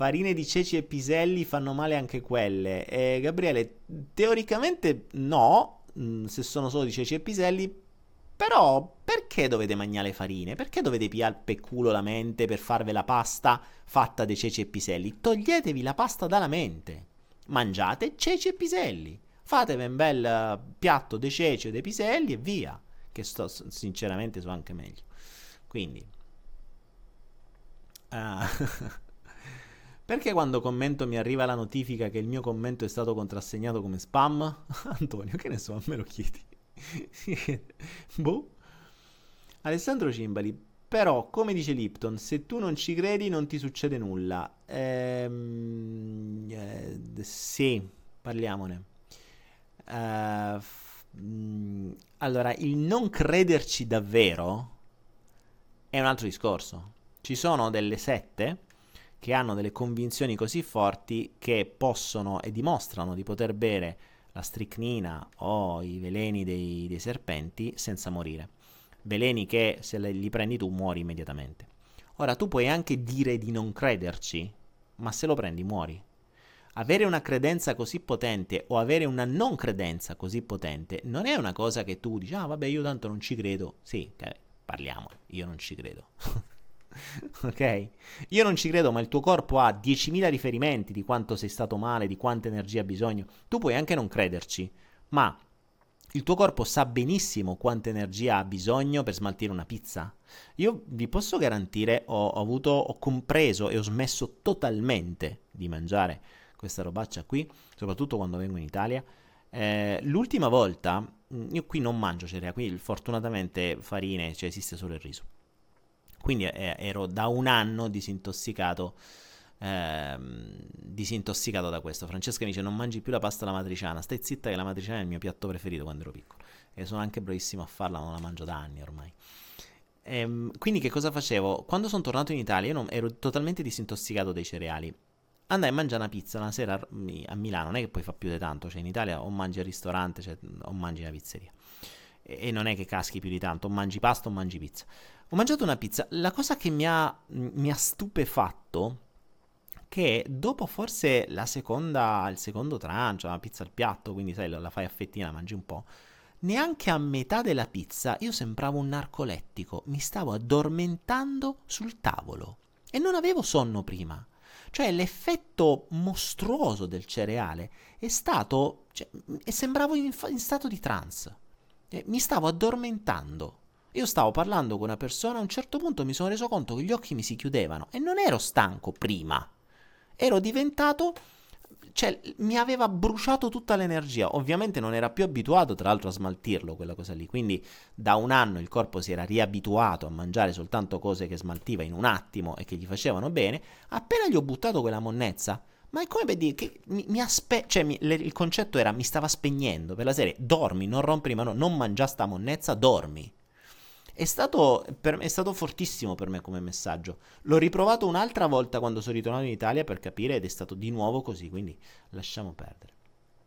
Farine di ceci e piselli fanno male anche quelle. Eh, Gabriele, teoricamente no, mm, se sono solo di ceci e piselli, però perché dovete mangiare farine? Perché dovete pigliare per culo la mente per farvi la pasta fatta di ceci e piselli? Toglietevi la pasta dalla mente. Mangiate ceci e piselli. Fatevi un bel piatto di ceci e dei piselli e via. Che sto, sinceramente so anche meglio. Quindi... Uh, perché quando commento mi arriva la notifica che il mio commento è stato contrassegnato come spam? Antonio, che ne so, me lo chiedi. boh. Alessandro Cimbali, però, come dice Lipton, se tu non ci credi non ti succede nulla. Ehm, eh, sì, parliamone. Uh, f- mh, allora, il non crederci davvero è un altro discorso. Ci sono delle sette che hanno delle convinzioni così forti che possono e dimostrano di poter bere la stricnina o i veleni dei, dei serpenti senza morire. Veleni che se li prendi tu muori immediatamente. Ora tu puoi anche dire di non crederci, ma se lo prendi muori. Avere una credenza così potente o avere una non credenza così potente non è una cosa che tu dici, ah vabbè io tanto non ci credo. Sì, parliamo, io non ci credo. ok? Io non ci credo, ma il tuo corpo ha 10.000 riferimenti di quanto sei stato male, di quanta energia ha bisogno. Tu puoi anche non crederci, ma il tuo corpo sa benissimo quanta energia ha bisogno per smaltire una pizza. Io vi posso garantire, ho, ho avuto, ho compreso e ho smesso totalmente di mangiare questa robaccia qui, soprattutto quando vengo in Italia. Eh, l'ultima volta, io qui non mangio cereali, qui fortunatamente farine, cioè esiste solo il riso. Quindi eh, ero da un anno disintossicato, ehm, disintossicato da questo. Francesca mi dice non mangi più la pasta alla matriciana, stai zitta che la matriciana è il mio piatto preferito quando ero piccolo. E sono anche bravissimo a farla, non la mangio da anni ormai. Ehm, quindi che cosa facevo? Quando sono tornato in Italia io ero totalmente disintossicato dai cereali. Andai a mangiare una pizza una sera a Milano, non è che poi fa più di tanto, cioè in Italia o mangi al ristorante cioè, o mangi in pizzeria. E non è che caschi più di tanto, o mangi pasta o mangi pizza. Ho mangiato una pizza. La cosa che mi ha, mi ha stupefatto che dopo forse la seconda, il secondo trancio, la pizza al piatto, quindi sai, la fai a fettina, mangi un po', neanche a metà della pizza io sembravo un narcolettico, mi stavo addormentando sul tavolo e non avevo sonno prima. Cioè l'effetto mostruoso del cereale è stato, cioè, sembravo in, in stato di trance, mi stavo addormentando. Io stavo parlando con una persona, a un certo punto mi sono reso conto che gli occhi mi si chiudevano e non ero stanco prima. Ero diventato cioè mi aveva bruciato tutta l'energia. Ovviamente non era più abituato, tra l'altro, a smaltirlo quella cosa lì. Quindi da un anno il corpo si era riabituato a mangiare soltanto cose che smaltiva in un attimo e che gli facevano bene. Appena gli ho buttato quella monnezza, ma è come per dire che mi, mi aspe- cioè mi, le, il concetto era mi stava spegnendo per la serie. Dormi, non rompere mano, non mangia sta monnezza, dormi. È stato, per, è stato fortissimo per me come messaggio. L'ho riprovato un'altra volta quando sono ritornato in Italia per capire ed è stato di nuovo così, quindi lasciamo perdere.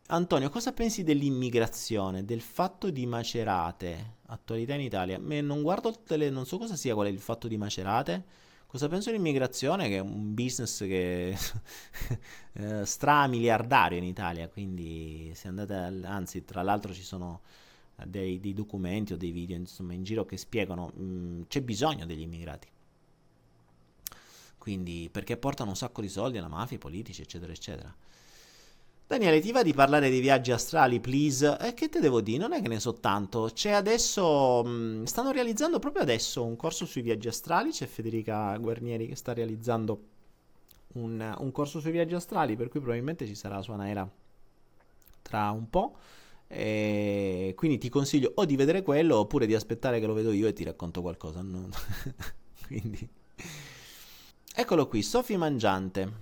Antonio, cosa pensi dell'immigrazione, del fatto di Macerate, attualità in Italia? Me non guardo tutte le, non so cosa sia qual è il fatto di Macerate. Cosa penso dell'immigrazione? Che è un business che eh, stramiliardario in Italia, quindi se andate, anzi, tra l'altro ci sono dei, dei, documenti o dei video insomma in giro che spiegano mh, mm, c'è bisogno degli immigrati quindi perché portano un sacco di soldi alla mafia, ai politici eccetera eccetera Daniele, ti va di parlare dei viaggi astrali, please? E eh, che te devo dire? Non è che ne so tanto. C'è adesso. Mm, stanno realizzando proprio adesso un corso sui viaggi astrali. C'è Federica Guarnieri che sta realizzando un, un corso sui viaggi astrali. Per cui probabilmente ci sarà la sua Naera tra un po'. E quindi ti consiglio o di vedere quello oppure di aspettare che lo vedo io e ti racconto qualcosa. No? quindi... Eccolo qui, Sofi Mangiante.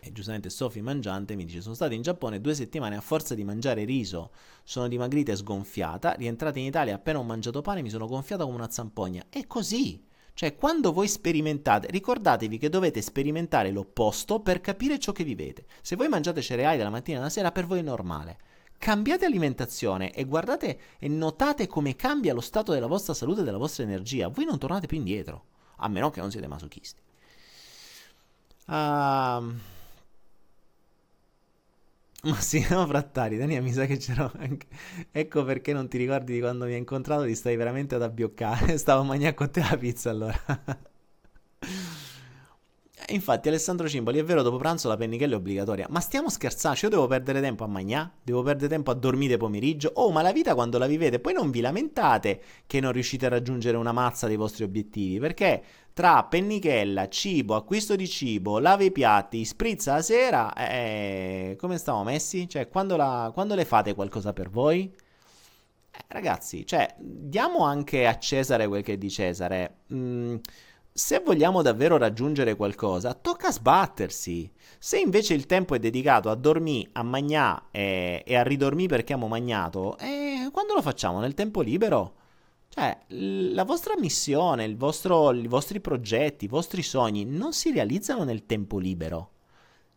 e giustamente Sophie Mangiante mi dice: Sono stata in Giappone due settimane a forza di mangiare riso. Sono dimagrita e sgonfiata. Rientrata in Italia appena ho mangiato pane mi sono gonfiata come una zampogna. È così. Cioè, quando voi sperimentate, ricordatevi che dovete sperimentare l'opposto per capire ciò che vivete. Se voi mangiate cereali dalla mattina alla sera, per voi è normale. Cambiate alimentazione e guardate e notate come cambia lo stato della vostra salute e della vostra energia. Voi non tornate più indietro, a meno che non siete masochisti. Uh... Massimo Frattari, Dania, mi sa che c'ero anche. Ecco perché non ti ricordi di quando mi hai incontrato, ti stai veramente ad abbioccare. Stavo a mangiare con te la pizza allora. Infatti, Alessandro Cimboli, è vero, dopo pranzo la pennichella è obbligatoria. Ma stiamo scherzando? Io devo perdere tempo a mangiare? Devo perdere tempo a dormire pomeriggio? Oh, ma la vita quando la vivete, poi non vi lamentate che non riuscite a raggiungere una mazza dei vostri obiettivi. Perché tra pennichella, cibo, acquisto di cibo, lave i piatti, sprizza la sera, eh, come stiamo messi? Cioè, quando, la, quando le fate qualcosa per voi? Eh, ragazzi, cioè, diamo anche a Cesare quel che è di Cesare. Mm, se vogliamo davvero raggiungere qualcosa, tocca sbattersi. Se invece il tempo è dedicato a dormire, a mangiare e, a ridormire perché abbiamo magnato, eh, quando lo facciamo? Nel tempo libero? Cioè, la vostra missione, vostro, i vostri progetti, i vostri sogni non si realizzano nel tempo libero.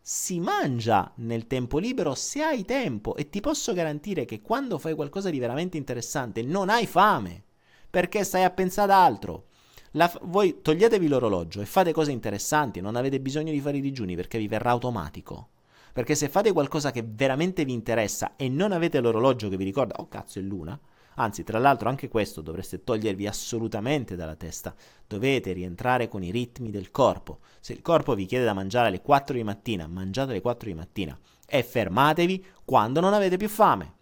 Si mangia nel tempo libero se hai tempo e ti posso garantire che quando fai qualcosa di veramente interessante non hai fame perché stai a pensare ad altro la, voi toglietevi l'orologio e fate cose interessanti, non avete bisogno di fare i digiuni perché vi verrà automatico. Perché se fate qualcosa che veramente vi interessa e non avete l'orologio che vi ricorda, oh cazzo è l'una, anzi tra l'altro anche questo dovreste togliervi assolutamente dalla testa, dovete rientrare con i ritmi del corpo. Se il corpo vi chiede da mangiare alle 4 di mattina, mangiate alle 4 di mattina e fermatevi quando non avete più fame.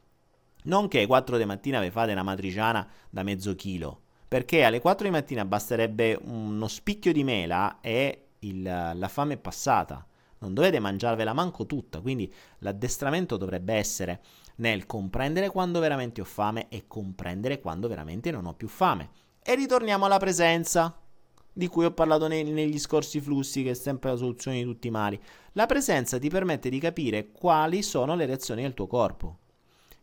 Non che alle 4 di mattina vi fate una matriciana da mezzo chilo, perché alle 4 di mattina basterebbe uno spicchio di mela e il, la fame è passata. Non dovete mangiarvela manco tutta, quindi l'addestramento dovrebbe essere nel comprendere quando veramente ho fame e comprendere quando veramente non ho più fame. E ritorniamo alla presenza, di cui ho parlato nei, negli scorsi flussi, che è sempre la soluzione di tutti i mali. La presenza ti permette di capire quali sono le reazioni del tuo corpo.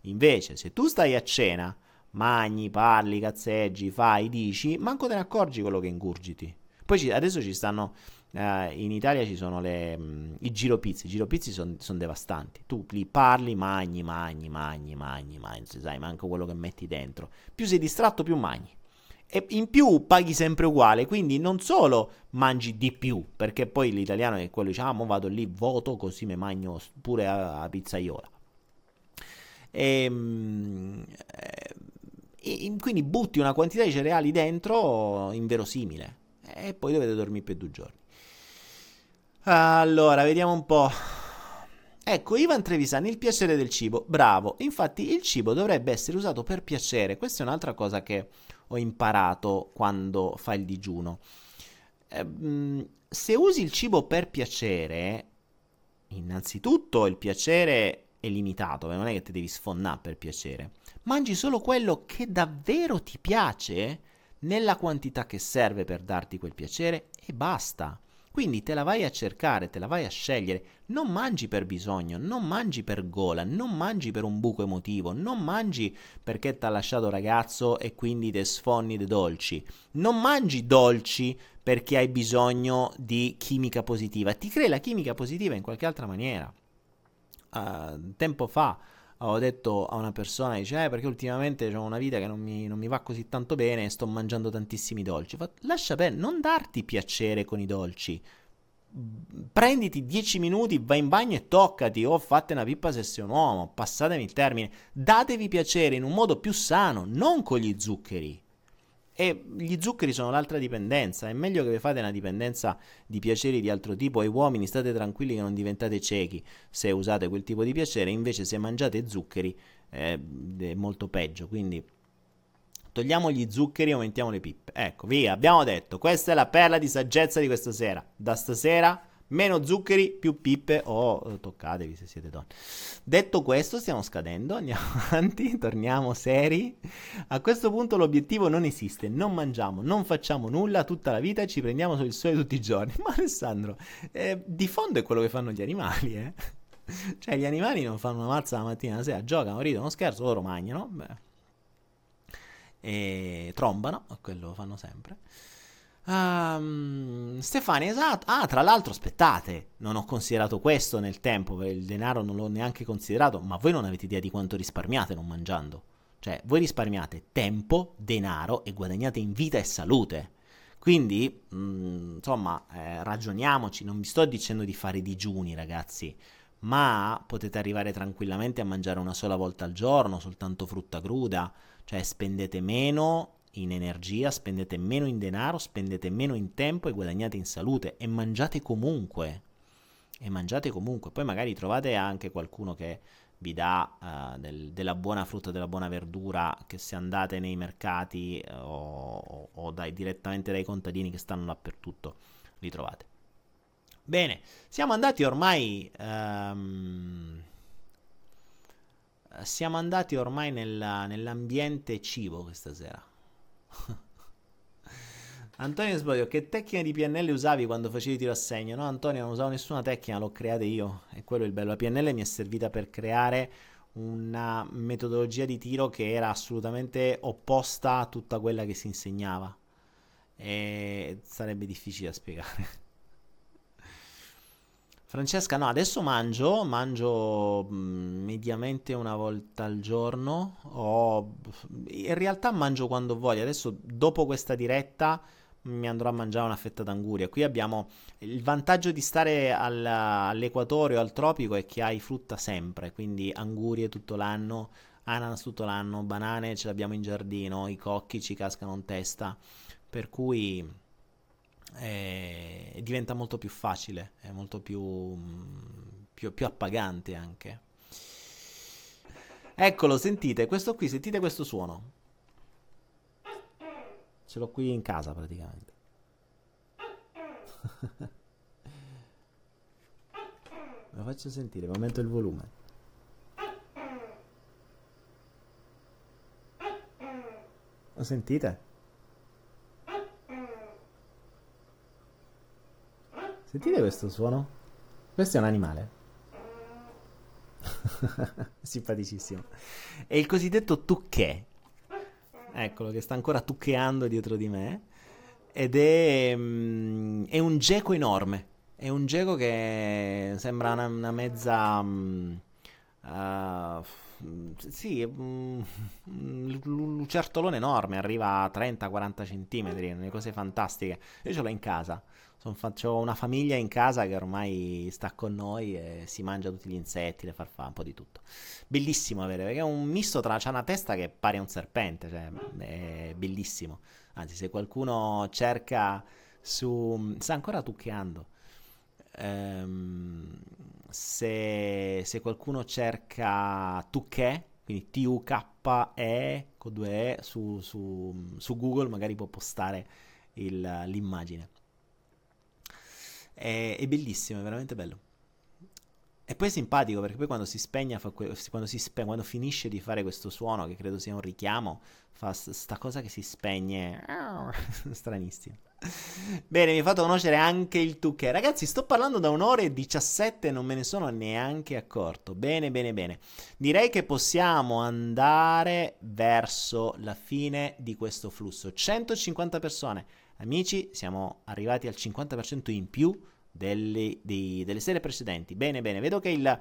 Invece, se tu stai a cena magni, parli, cazzeggi, fai, dici, manco te ne accorgi quello che ingurgiti. Poi ci, adesso ci stanno, eh, in Italia ci sono le, mh, mm, i giropizzi, i giropizzi sono son devastanti. Tu li parli, magni, magni, magni, magni, magni, sai manco quello che metti dentro. Più sei distratto, più magni. E in più paghi sempre uguale, quindi non solo mangi di più, perché poi l'italiano è quello dice, ah, vado lì, voto, così mi mangio pure a, a pizzaiola. E, ehm, eh, e quindi butti una quantità di cereali dentro inverosimile e poi dovete dormire per due giorni. Allora, vediamo un po'. Ecco, Ivan Trevisani, il piacere del cibo. Bravo. Infatti, il cibo dovrebbe essere usato per piacere. Questa è un'altra cosa che ho imparato quando fai il digiuno. Eh, se usi il cibo per piacere, innanzitutto il piacere è limitato, non è che ti devi sfonnare per piacere mangi solo quello che davvero ti piace nella quantità che serve per darti quel piacere e basta. Quindi te la vai a cercare, te la vai a scegliere, non mangi per bisogno, non mangi per gola, non mangi per un buco emotivo, non mangi perché ti ha lasciato ragazzo e quindi te sfonni dei dolci, non mangi dolci perché hai bisogno di chimica positiva, ti crei la chimica positiva in qualche altra maniera. Uh, tempo fa ho detto a una persona, dice, eh, perché ultimamente ho una vita che non mi, non mi, va così tanto bene e sto mangiando tantissimi dolci. Fa, lascia bene, non darti piacere con i dolci. Prenditi 10 minuti, vai in bagno e toccati, o fate una pippa se sei un uomo, passatemi il termine. Datevi piacere in un modo più sano, non con gli zuccheri. E gli zuccheri sono l'altra dipendenza. È meglio che vi fate una dipendenza di piaceri di altro tipo. Ai uomini state tranquilli che non diventate ciechi se usate quel tipo di piacere. Invece, se mangiate zuccheri eh, è molto peggio. Quindi togliamo gli zuccheri e aumentiamo le pippe. Ecco, via, abbiamo detto. Questa è la perla di saggezza di questa sera. Da stasera Meno zuccheri, più pippe o oh, toccatevi se siete donne. Detto questo, stiamo scadendo, andiamo avanti, torniamo seri. A questo punto l'obiettivo non esiste, non mangiamo, non facciamo nulla tutta la vita ci prendiamo sul sole tutti i giorni. Ma Alessandro, eh, di fondo è quello che fanno gli animali, eh? Cioè, gli animali non fanno una mazza la mattina la sera, giocano, ridono, scherzo, loro mangiano, beh. e trombano, quello lo fanno sempre. Um, Stefania, esatto. Ah, tra l'altro, aspettate, non ho considerato questo nel tempo, il denaro non l'ho neanche considerato, ma voi non avete idea di quanto risparmiate non mangiando. Cioè, voi risparmiate tempo, denaro e guadagnate in vita e salute. Quindi, mh, mm, insomma, eh, ragioniamoci, non vi sto dicendo di fare digiuni, ragazzi, ma potete arrivare tranquillamente a mangiare una sola volta al giorno, soltanto frutta cruda, cioè spendete meno in energia, spendete meno in denaro, spendete meno in tempo e guadagnate in salute e mangiate comunque. E mangiate comunque. Poi magari trovate anche qualcuno che vi dà uh, del, della buona frutta, della buona verdura, che se andate nei mercati uh, o, o dai, direttamente dai contadini che stanno dappertutto, li trovate. Bene, siamo andati ormai... Um, siamo andati ormai nella, nell'ambiente cibo questa sera. Antonio Sbodio, che tecnica di PNL usavi quando facevi tiro a segno? No, Antonio, non usavo nessuna tecnica, l'ho creata io. E quello è il bello. La PNL mi è servita per creare una metodologia di tiro che era assolutamente opposta a tutta quella che si insegnava. E sarebbe difficile da spiegare. Francesca, no, adesso mangio, mangio mm, mediamente una volta al giorno, o in realtà mangio quando voglio, adesso dopo questa diretta mi andrò a mangiare una fetta d'anguria. Qui abbiamo il vantaggio di stare al, all'equatore o al tropico è che hai frutta sempre, quindi angurie tutto l'anno, ananas tutto l'anno, banane ce l'abbiamo in giardino, i cocchi ci cascano in testa, per cui eh, diventa molto più facile, è molto più, più, più appagante anche. Eccolo, sentite, questo qui, sentite questo suono. Ce l'ho qui in casa praticamente. Lo faccio sentire, aumento il volume. Lo sentite? Sentite questo suono? Questo è un animale. Simpaticissimo. È il cosiddetto tucchè. Eccolo che sta ancora tuccheando dietro di me. Ed è, um, è un geco enorme. È un geco che sembra una, una mezza... Um, uh, sì, un lucertolone enorme, arriva a 30-40 centimetri, delle cose fantastiche. Io ce l'ho in casa. Faccio una famiglia in casa che ormai sta con noi e si mangia tutti gli insetti, le farfalle, un po' di tutto. Bellissimo avere, perché è un misto tra... c'ha una testa che pare un serpente, cioè è bellissimo. Anzi, se qualcuno cerca su... sta ancora tuccheando. Ehm, se, se qualcuno cerca Tuche, quindi T-U-K-E con due E su, su, su Google, magari può postare il, l'immagine. È, è bellissimo, è veramente bello. E poi è simpatico perché poi quando si spegne, que- quando, si spe- quando finisce di fare questo suono, che credo sia un richiamo, fa sta cosa che si spegne. Stranissimo. Bene, mi ha fatto conoscere anche il Tucche. Ragazzi, sto parlando da un'ora e 17 e non me ne sono neanche accorto. Bene, bene, bene. Direi che possiamo andare verso la fine di questo flusso. 150 persone. Amici, siamo arrivati al 50% in più delle, dei, delle sere precedenti. Bene, bene, vedo che il,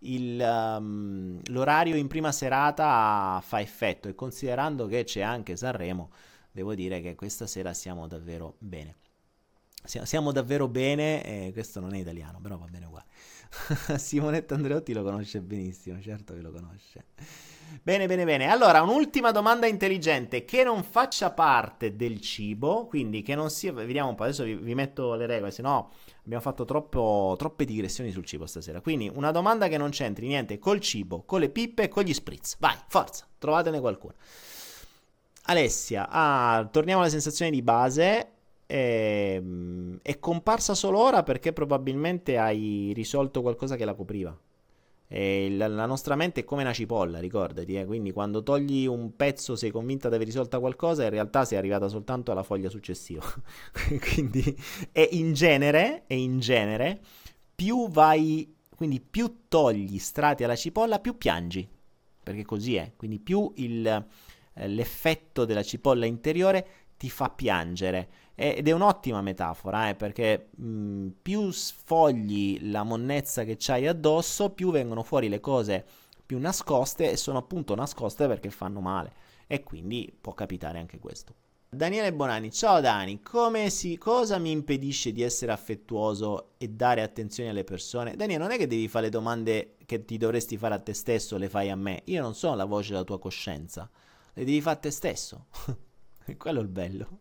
il, um, l'orario in prima serata fa effetto e considerando che c'è anche Sanremo, devo dire che questa sera siamo davvero bene. Siamo davvero bene, eh, questo non è italiano, però va bene uguale. Simonetta Andreotti lo conosce benissimo, certo che lo conosce. Bene, bene, bene. Allora, un'ultima domanda intelligente che non faccia parte del cibo, quindi che non sia... Vediamo un po', adesso vi, vi metto le regole, se no abbiamo fatto troppo, troppe digressioni sul cibo stasera. Quindi una domanda che non c'entri niente col cibo, con le pippe e con gli spritz. Vai, forza, trovatene qualcuno. Alessia, ah, torniamo alle sensazioni di base. è, è comparsa solo ora perché probabilmente hai risolto qualcosa che la copriva. La, la, nostra mente è come una cipolla, ricordati, eh? quindi quando togli un pezzo sei convinta di aver risolto qualcosa, in realtà sei arrivata soltanto alla foglia successiva. quindi, e in genere, e in genere, più vai, quindi più togli strati alla cipolla, più piangi, perché così è, quindi più il, eh, l'effetto della cipolla interiore ti fa piangere. Ed è un'ottima metafora, eh, perché mh, più sfogli la monnezza che c'hai addosso, più vengono fuori le cose più nascoste e sono appunto nascoste perché fanno male. E quindi può capitare anche questo. Daniele Bonani, ciao Dani, come si, cosa mi impedisce di essere affettuoso e dare attenzione alle persone? Daniele, non è che devi fare le domande che ti dovresti fare a te stesso, le fai a me. Io non sono la voce della tua coscienza, le devi fare a te stesso. Quello è il bello.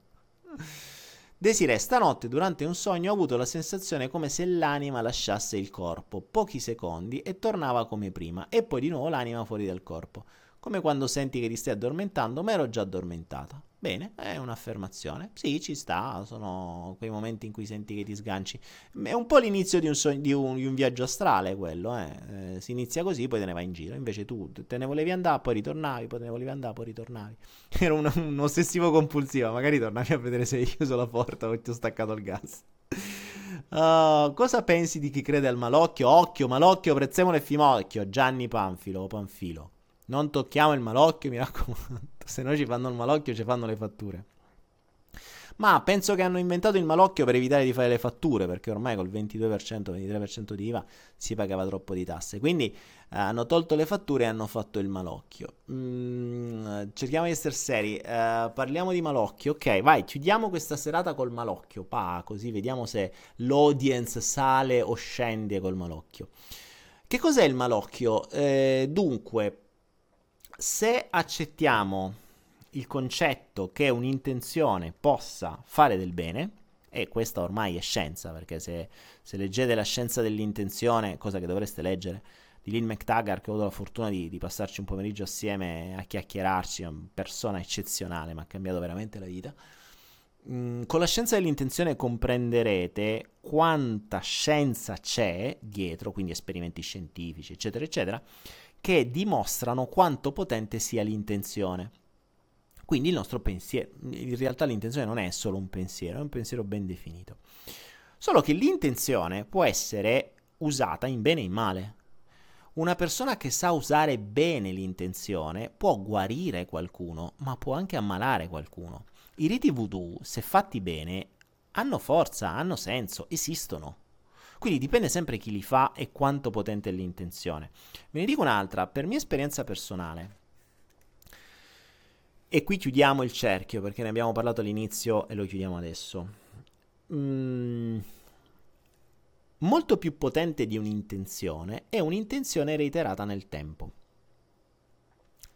Desiree, stanotte durante un sogno ho avuto la sensazione come se l'anima lasciasse il corpo, pochi secondi, e tornava come prima, e poi di nuovo l'anima fuori dal corpo. Come quando senti che ti stai addormentando, ma ero già addormentata. Bene, è un'affermazione. Sì, ci sta, sono quei momenti in cui senti che ti sganci. È un po' l'inizio di un, sogno, di un, di un viaggio astrale quello, eh. eh. Si inizia così, poi te ne vai in giro. Invece tu te ne volevi andare, poi ritornavi, poi te ne volevi andare, poi ritornavi. Era un, un ossessivo compulsivo, magari tornavi a vedere se hai chiuso la porta o ti ho staccato il gas. Uh, cosa pensi di chi crede al malocchio? Occhio, malocchio, prezzemolo e fimocchio. Gianni Panfilo Panfilo. Non tocchiamo il malocchio, mi raccomando. Se no ci fanno il malocchio, ci fanno le fatture. Ma penso che hanno inventato il malocchio per evitare di fare le fatture, perché ormai col 22%, 23% di IVA si pagava troppo di tasse. Quindi eh, hanno tolto le fatture e hanno fatto il malocchio. Mm, cerchiamo di essere seri. Uh, parliamo di malocchio. Ok, vai, chiudiamo questa serata col malocchio. Pa, così vediamo se l'audience sale o scende col malocchio. Che cos'è il malocchio? Eh, dunque, se accettiamo il concetto che un'intenzione possa fare del bene, e questa ormai è scienza, perché se, se leggete la scienza dell'intenzione, cosa che dovreste leggere, di Lynn McTaggart, che ho avuto la fortuna di, di, passarci un pomeriggio assieme a chiacchierarci, è una persona eccezionale, mi ha cambiato veramente la vita. Mm, con la scienza dell'intenzione comprenderete quanta scienza c'è dietro, quindi esperimenti scientifici, eccetera, eccetera, che dimostrano quanto potente sia l'intenzione. Quindi il nostro pensiero, in realtà l'intenzione non è solo un pensiero, è un pensiero ben definito. Solo che l'intenzione può essere usata in bene e in male. Una persona che sa usare bene l'intenzione può guarire qualcuno, ma può anche ammalare qualcuno. I riti voodoo, se fatti bene, hanno forza, hanno senso, esistono. Quindi dipende sempre chi li fa e quanto potente è l'intenzione. Ve ne dico un'altra, per mia esperienza personale. E qui chiudiamo il cerchio perché ne abbiamo parlato all'inizio e lo chiudiamo adesso. Mm, molto più potente di un'intenzione è un'intenzione reiterata nel tempo.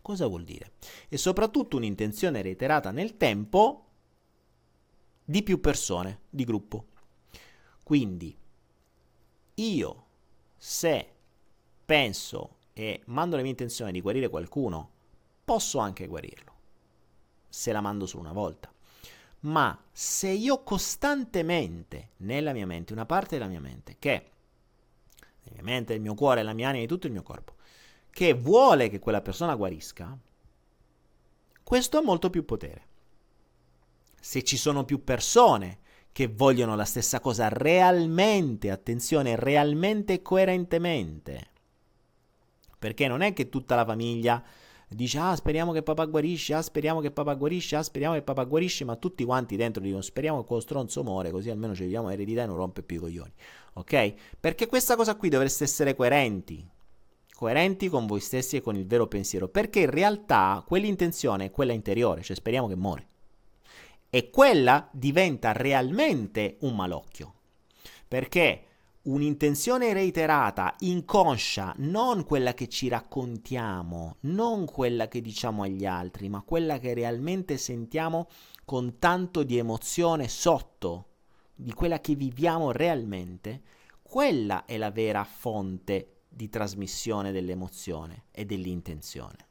Cosa vuol dire? E soprattutto un'intenzione reiterata nel tempo di più persone, di gruppo. Quindi io se penso e mando le mie intenzioni di guarire qualcuno, posso anche guarirlo, se la mando solo una volta. Ma se io costantemente nella mia mente, una parte della mia mente, che la mia mente, il mio cuore, la mia anima, di tutto il mio corpo, che vuole che quella persona guarisca, questo ha molto più potere. Se ci sono più persone che vogliono la stessa cosa realmente, attenzione, realmente e coerentemente. Perché non è che tutta la famiglia dice ah speriamo che papà guarisce, ah speriamo che papà guarisce, ah speriamo che papà guarisce, ma tutti quanti dentro dicono speriamo che quello stronzo muore, così almeno ci viviamo eredità e non rompe più i coglioni. Ok? Perché questa cosa qui dovreste essere coerenti. Coerenti con voi stessi e con il vero pensiero. Perché in realtà quell'intenzione è quella interiore, cioè speriamo che muore e quella diventa realmente un malocchio. Perché un'intenzione reiterata, inconscia, non quella che ci raccontiamo, non quella che diciamo agli altri, ma quella che realmente sentiamo con tanto di emozione sotto, di quella che viviamo realmente, quella è la vera fonte di trasmissione dell'emozione e dell'intenzione.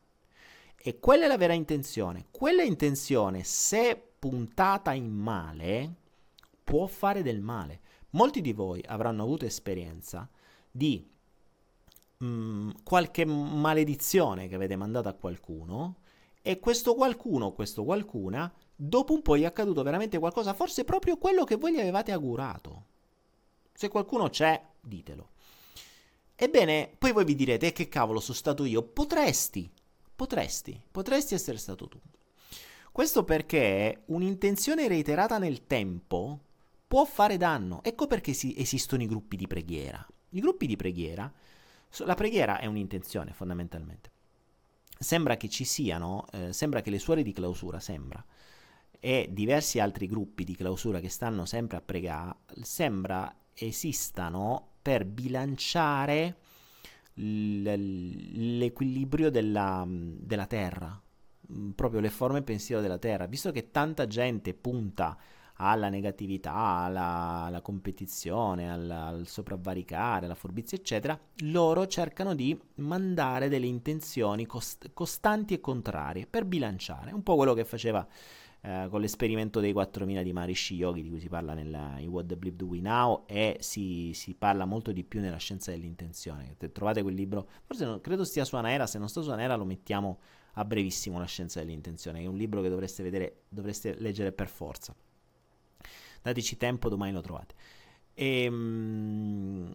E quella è la vera intenzione. Quella intenzione, se puntata in male, può fare del male. Molti di voi avranno avuto esperienza di mh, mm, qualche maledizione che avete mandato a qualcuno e questo qualcuno, questo qualcuna, dopo un po' gli è accaduto veramente qualcosa, forse proprio quello che voi gli avevate augurato. Se qualcuno c'è, ditelo. Ebbene, poi voi vi direte, eh, che cavolo sono stato io? Potresti, potresti, potresti essere stato tu. Questo perché un'intenzione reiterata nel tempo può fare danno. Ecco perché si, esistono i gruppi di preghiera. I gruppi di preghiera, la preghiera è un'intenzione fondamentalmente. Sembra che ci siano, eh, sembra che le suore di clausura, sembra, e diversi altri gruppi di clausura che stanno sempre a pregare, sembra esistano per bilanciare l'equilibrio della, della terra, proprio le forme pensiero della terra, visto che tanta gente punta alla negatività, alla, alla competizione, alla, al sopravvaricare, alla furbizia, eccetera, loro cercano di mandare delle intenzioni cost- costanti e contrarie per bilanciare, un po' quello che faceva eh, con l'esperimento dei 4000 di Marishi Yogi, di cui si parla nella, What the Bleep Do We Now, e si, si, parla molto di più nella scienza dell'intenzione. Trovate quel libro, forse non, credo stia su Anaera, se non sta su Anaera lo mettiamo a brevissimo, La scienza dell'intenzione, è un libro che dovreste vedere, dovreste leggere per forza dateci tempo, domani lo trovate. E, ehm,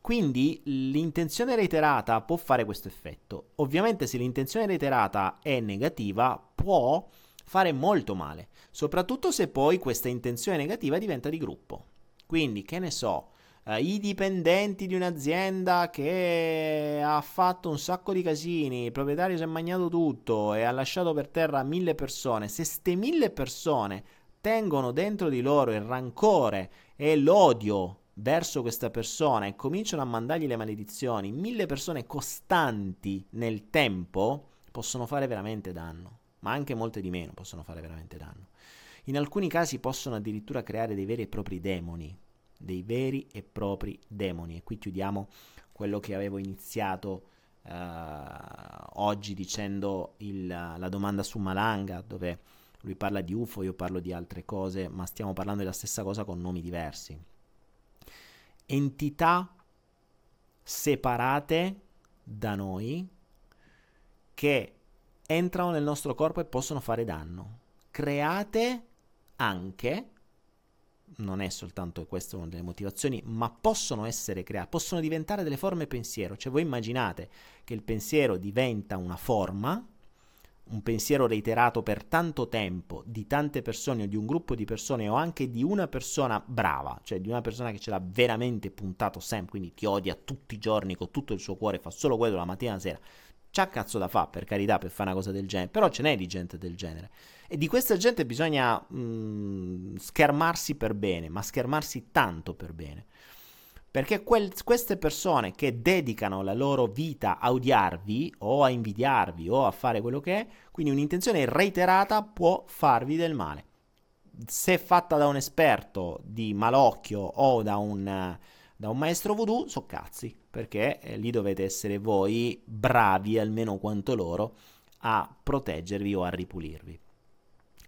quindi l'intenzione reiterata può fare questo effetto. Ovviamente se l'intenzione reiterata è negativa può fare molto male, soprattutto se poi questa intenzione negativa diventa di gruppo. Quindi, che ne so, Uh, i dipendenti di un'azienda che ha fatto un sacco di casini, il proprietario si è mangiato tutto e ha lasciato per terra mille persone, se ste mille persone tengono dentro di loro il rancore e l'odio verso questa persona e cominciano a mandargli le maledizioni, mille persone costanti nel tempo possono fare veramente danno, ma anche molte di meno possono fare veramente danno. In alcuni casi possono addirittura creare dei veri e propri demoni, dei veri e propri demoni. E qui chiudiamo quello che avevo iniziato uh, oggi dicendo il, la domanda su Malanga, dove lui parla di UFO, io parlo di altre cose, ma stiamo parlando della stessa cosa con nomi diversi. Entità separate da noi che entrano nel nostro corpo e possono fare danno, create anche non è soltanto questa una delle motivazioni, ma possono essere create, possono diventare delle forme pensiero. Cioè voi immaginate che il pensiero diventa una forma un pensiero reiterato per tanto tempo di tante persone o di un gruppo di persone o anche di una persona brava, cioè di una persona che ce l'ha veramente puntato sempre, quindi ti odia tutti i giorni con tutto il suo cuore, fa solo quello la mattina e la sera. C'ha cazzo da fa, per carità, per fare una cosa del genere, però ce n'è di gente del genere. E di questa gente bisogna mh, mm, schermarsi per bene, ma schermarsi tanto per bene. Perché quel, queste persone che dedicano la loro vita a odiarvi o a invidiarvi o a fare quello che è, quindi un'intenzione reiterata può farvi del male. Se fatta da un esperto di malocchio o da un, da un maestro voodoo, so cazzi, perché eh, lì dovete essere voi bravi almeno quanto loro a proteggervi o a ripulirvi.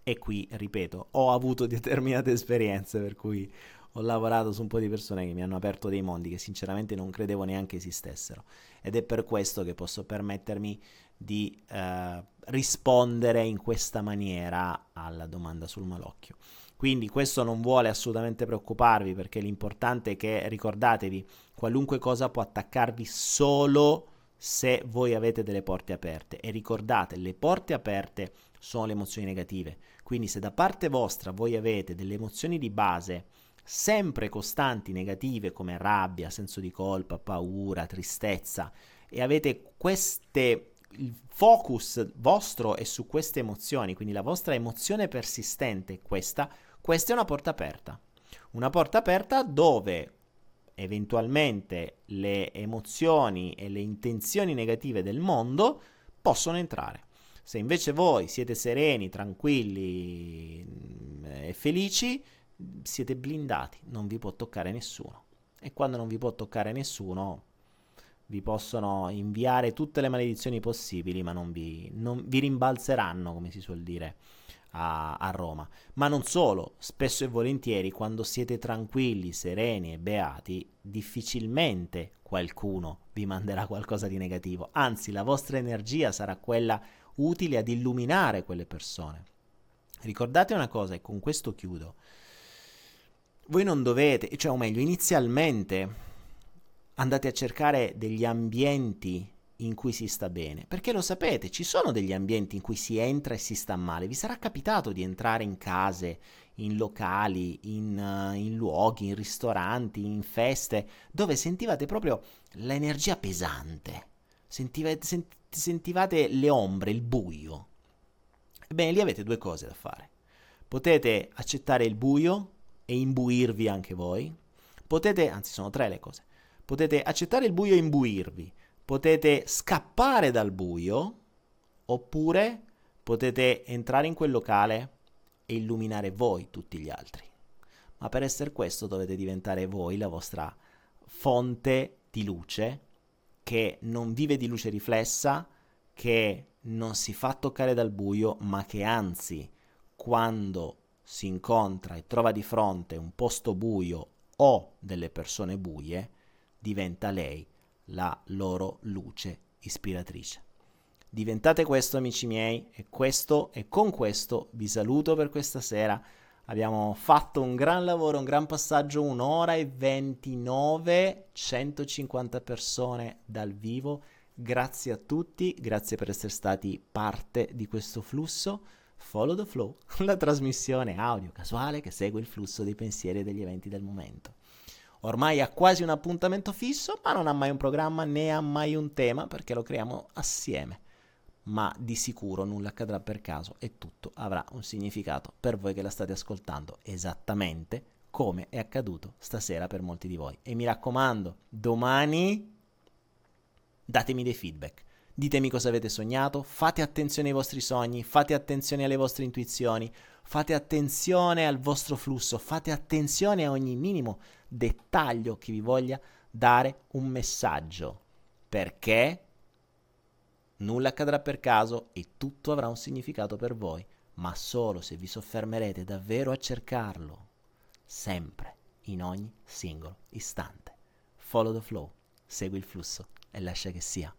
E qui, ripeto, ho avuto determinate esperienze per cui ho lavorato su un po' di persone che mi hanno aperto dei mondi che sinceramente non credevo neanche esistessero ed è per questo che posso permettermi di eh, rispondere in questa maniera alla domanda sul malocchio. Quindi questo non vuole assolutamente preoccuparvi perché l'importante è che ricordatevi, qualunque cosa può attaccarvi solo se voi avete delle porte aperte e ricordate, le porte aperte sono le emozioni negative. Quindi se da parte vostra voi avete delle emozioni di base sempre costanti negative come rabbia, senso di colpa, paura, tristezza e avete queste il focus vostro è su queste emozioni, quindi la vostra emozione persistente è questa, questa è una porta aperta. Una porta aperta dove eventualmente le emozioni e le intenzioni negative del mondo possono entrare. Se invece voi siete sereni, tranquilli mm, e felici, siete blindati, non vi può toccare nessuno. E quando non vi può toccare nessuno, vi possono inviare tutte le maledizioni possibili, ma non vi, non vi rimbalzeranno, come si suol dire a, a Roma. Ma non solo, spesso e volentieri quando siete tranquilli, sereni e beati, difficilmente qualcuno vi manderà qualcosa di negativo, anzi la vostra energia sarà quella utile ad illuminare quelle persone. Ricordate una cosa, e con questo chiudo, voi non dovete, cioè o meglio, inizialmente andate a cercare degli ambienti in cui si sta bene, perché lo sapete, ci sono degli ambienti in cui si entra e si sta male. Vi sarà capitato di entrare in case, in locali, in, uh, in luoghi, in ristoranti, in feste, dove sentivate proprio l'energia pesante, sentivate, sent- sentivate le ombre, il buio. Ebbene, lì avete due cose da fare. Potete accettare il buio e imbuirvi anche voi. Potete, anzi sono tre le cose. Potete accettare il buio e imbuirvi potete scappare dal buio oppure potete entrare in quel locale e illuminare voi tutti gli altri. Ma per essere questo dovete diventare voi la vostra fonte di luce che non vive di luce riflessa, che non si fa toccare dal buio, ma che anzi quando si incontra e trova di fronte un posto buio o delle persone buie, diventa lei la loro luce ispiratrice. Diventate questo, amici miei, e questo e con questo vi saluto per questa sera. Abbiamo fatto un gran lavoro, un gran passaggio, un'ora e 29, 150 persone dal vivo. Grazie a tutti, grazie per essere stati parte di questo flusso. Follow the Flow, la trasmissione audio casuale che segue il flusso dei pensieri e degli eventi del momento. Ormai ha quasi un appuntamento fisso, ma non ha mai un programma né ha mai un tema perché lo creiamo assieme. Ma di sicuro nulla accadrà per caso e tutto avrà un significato per voi che la state ascoltando esattamente come è accaduto stasera per molti di voi. E mi raccomando, domani datemi dei feedback. Ditemi cosa avete sognato, fate attenzione ai vostri sogni, fate attenzione alle vostre intuizioni, fate attenzione al vostro flusso, fate attenzione a ogni minimo dettaglio che vi voglia dare un messaggio, perché nulla accadrà per caso e tutto avrà un significato per voi, ma solo se vi soffermerete davvero a cercarlo, sempre, in ogni singolo istante. Follow the flow, segui il flusso e lascia che sia.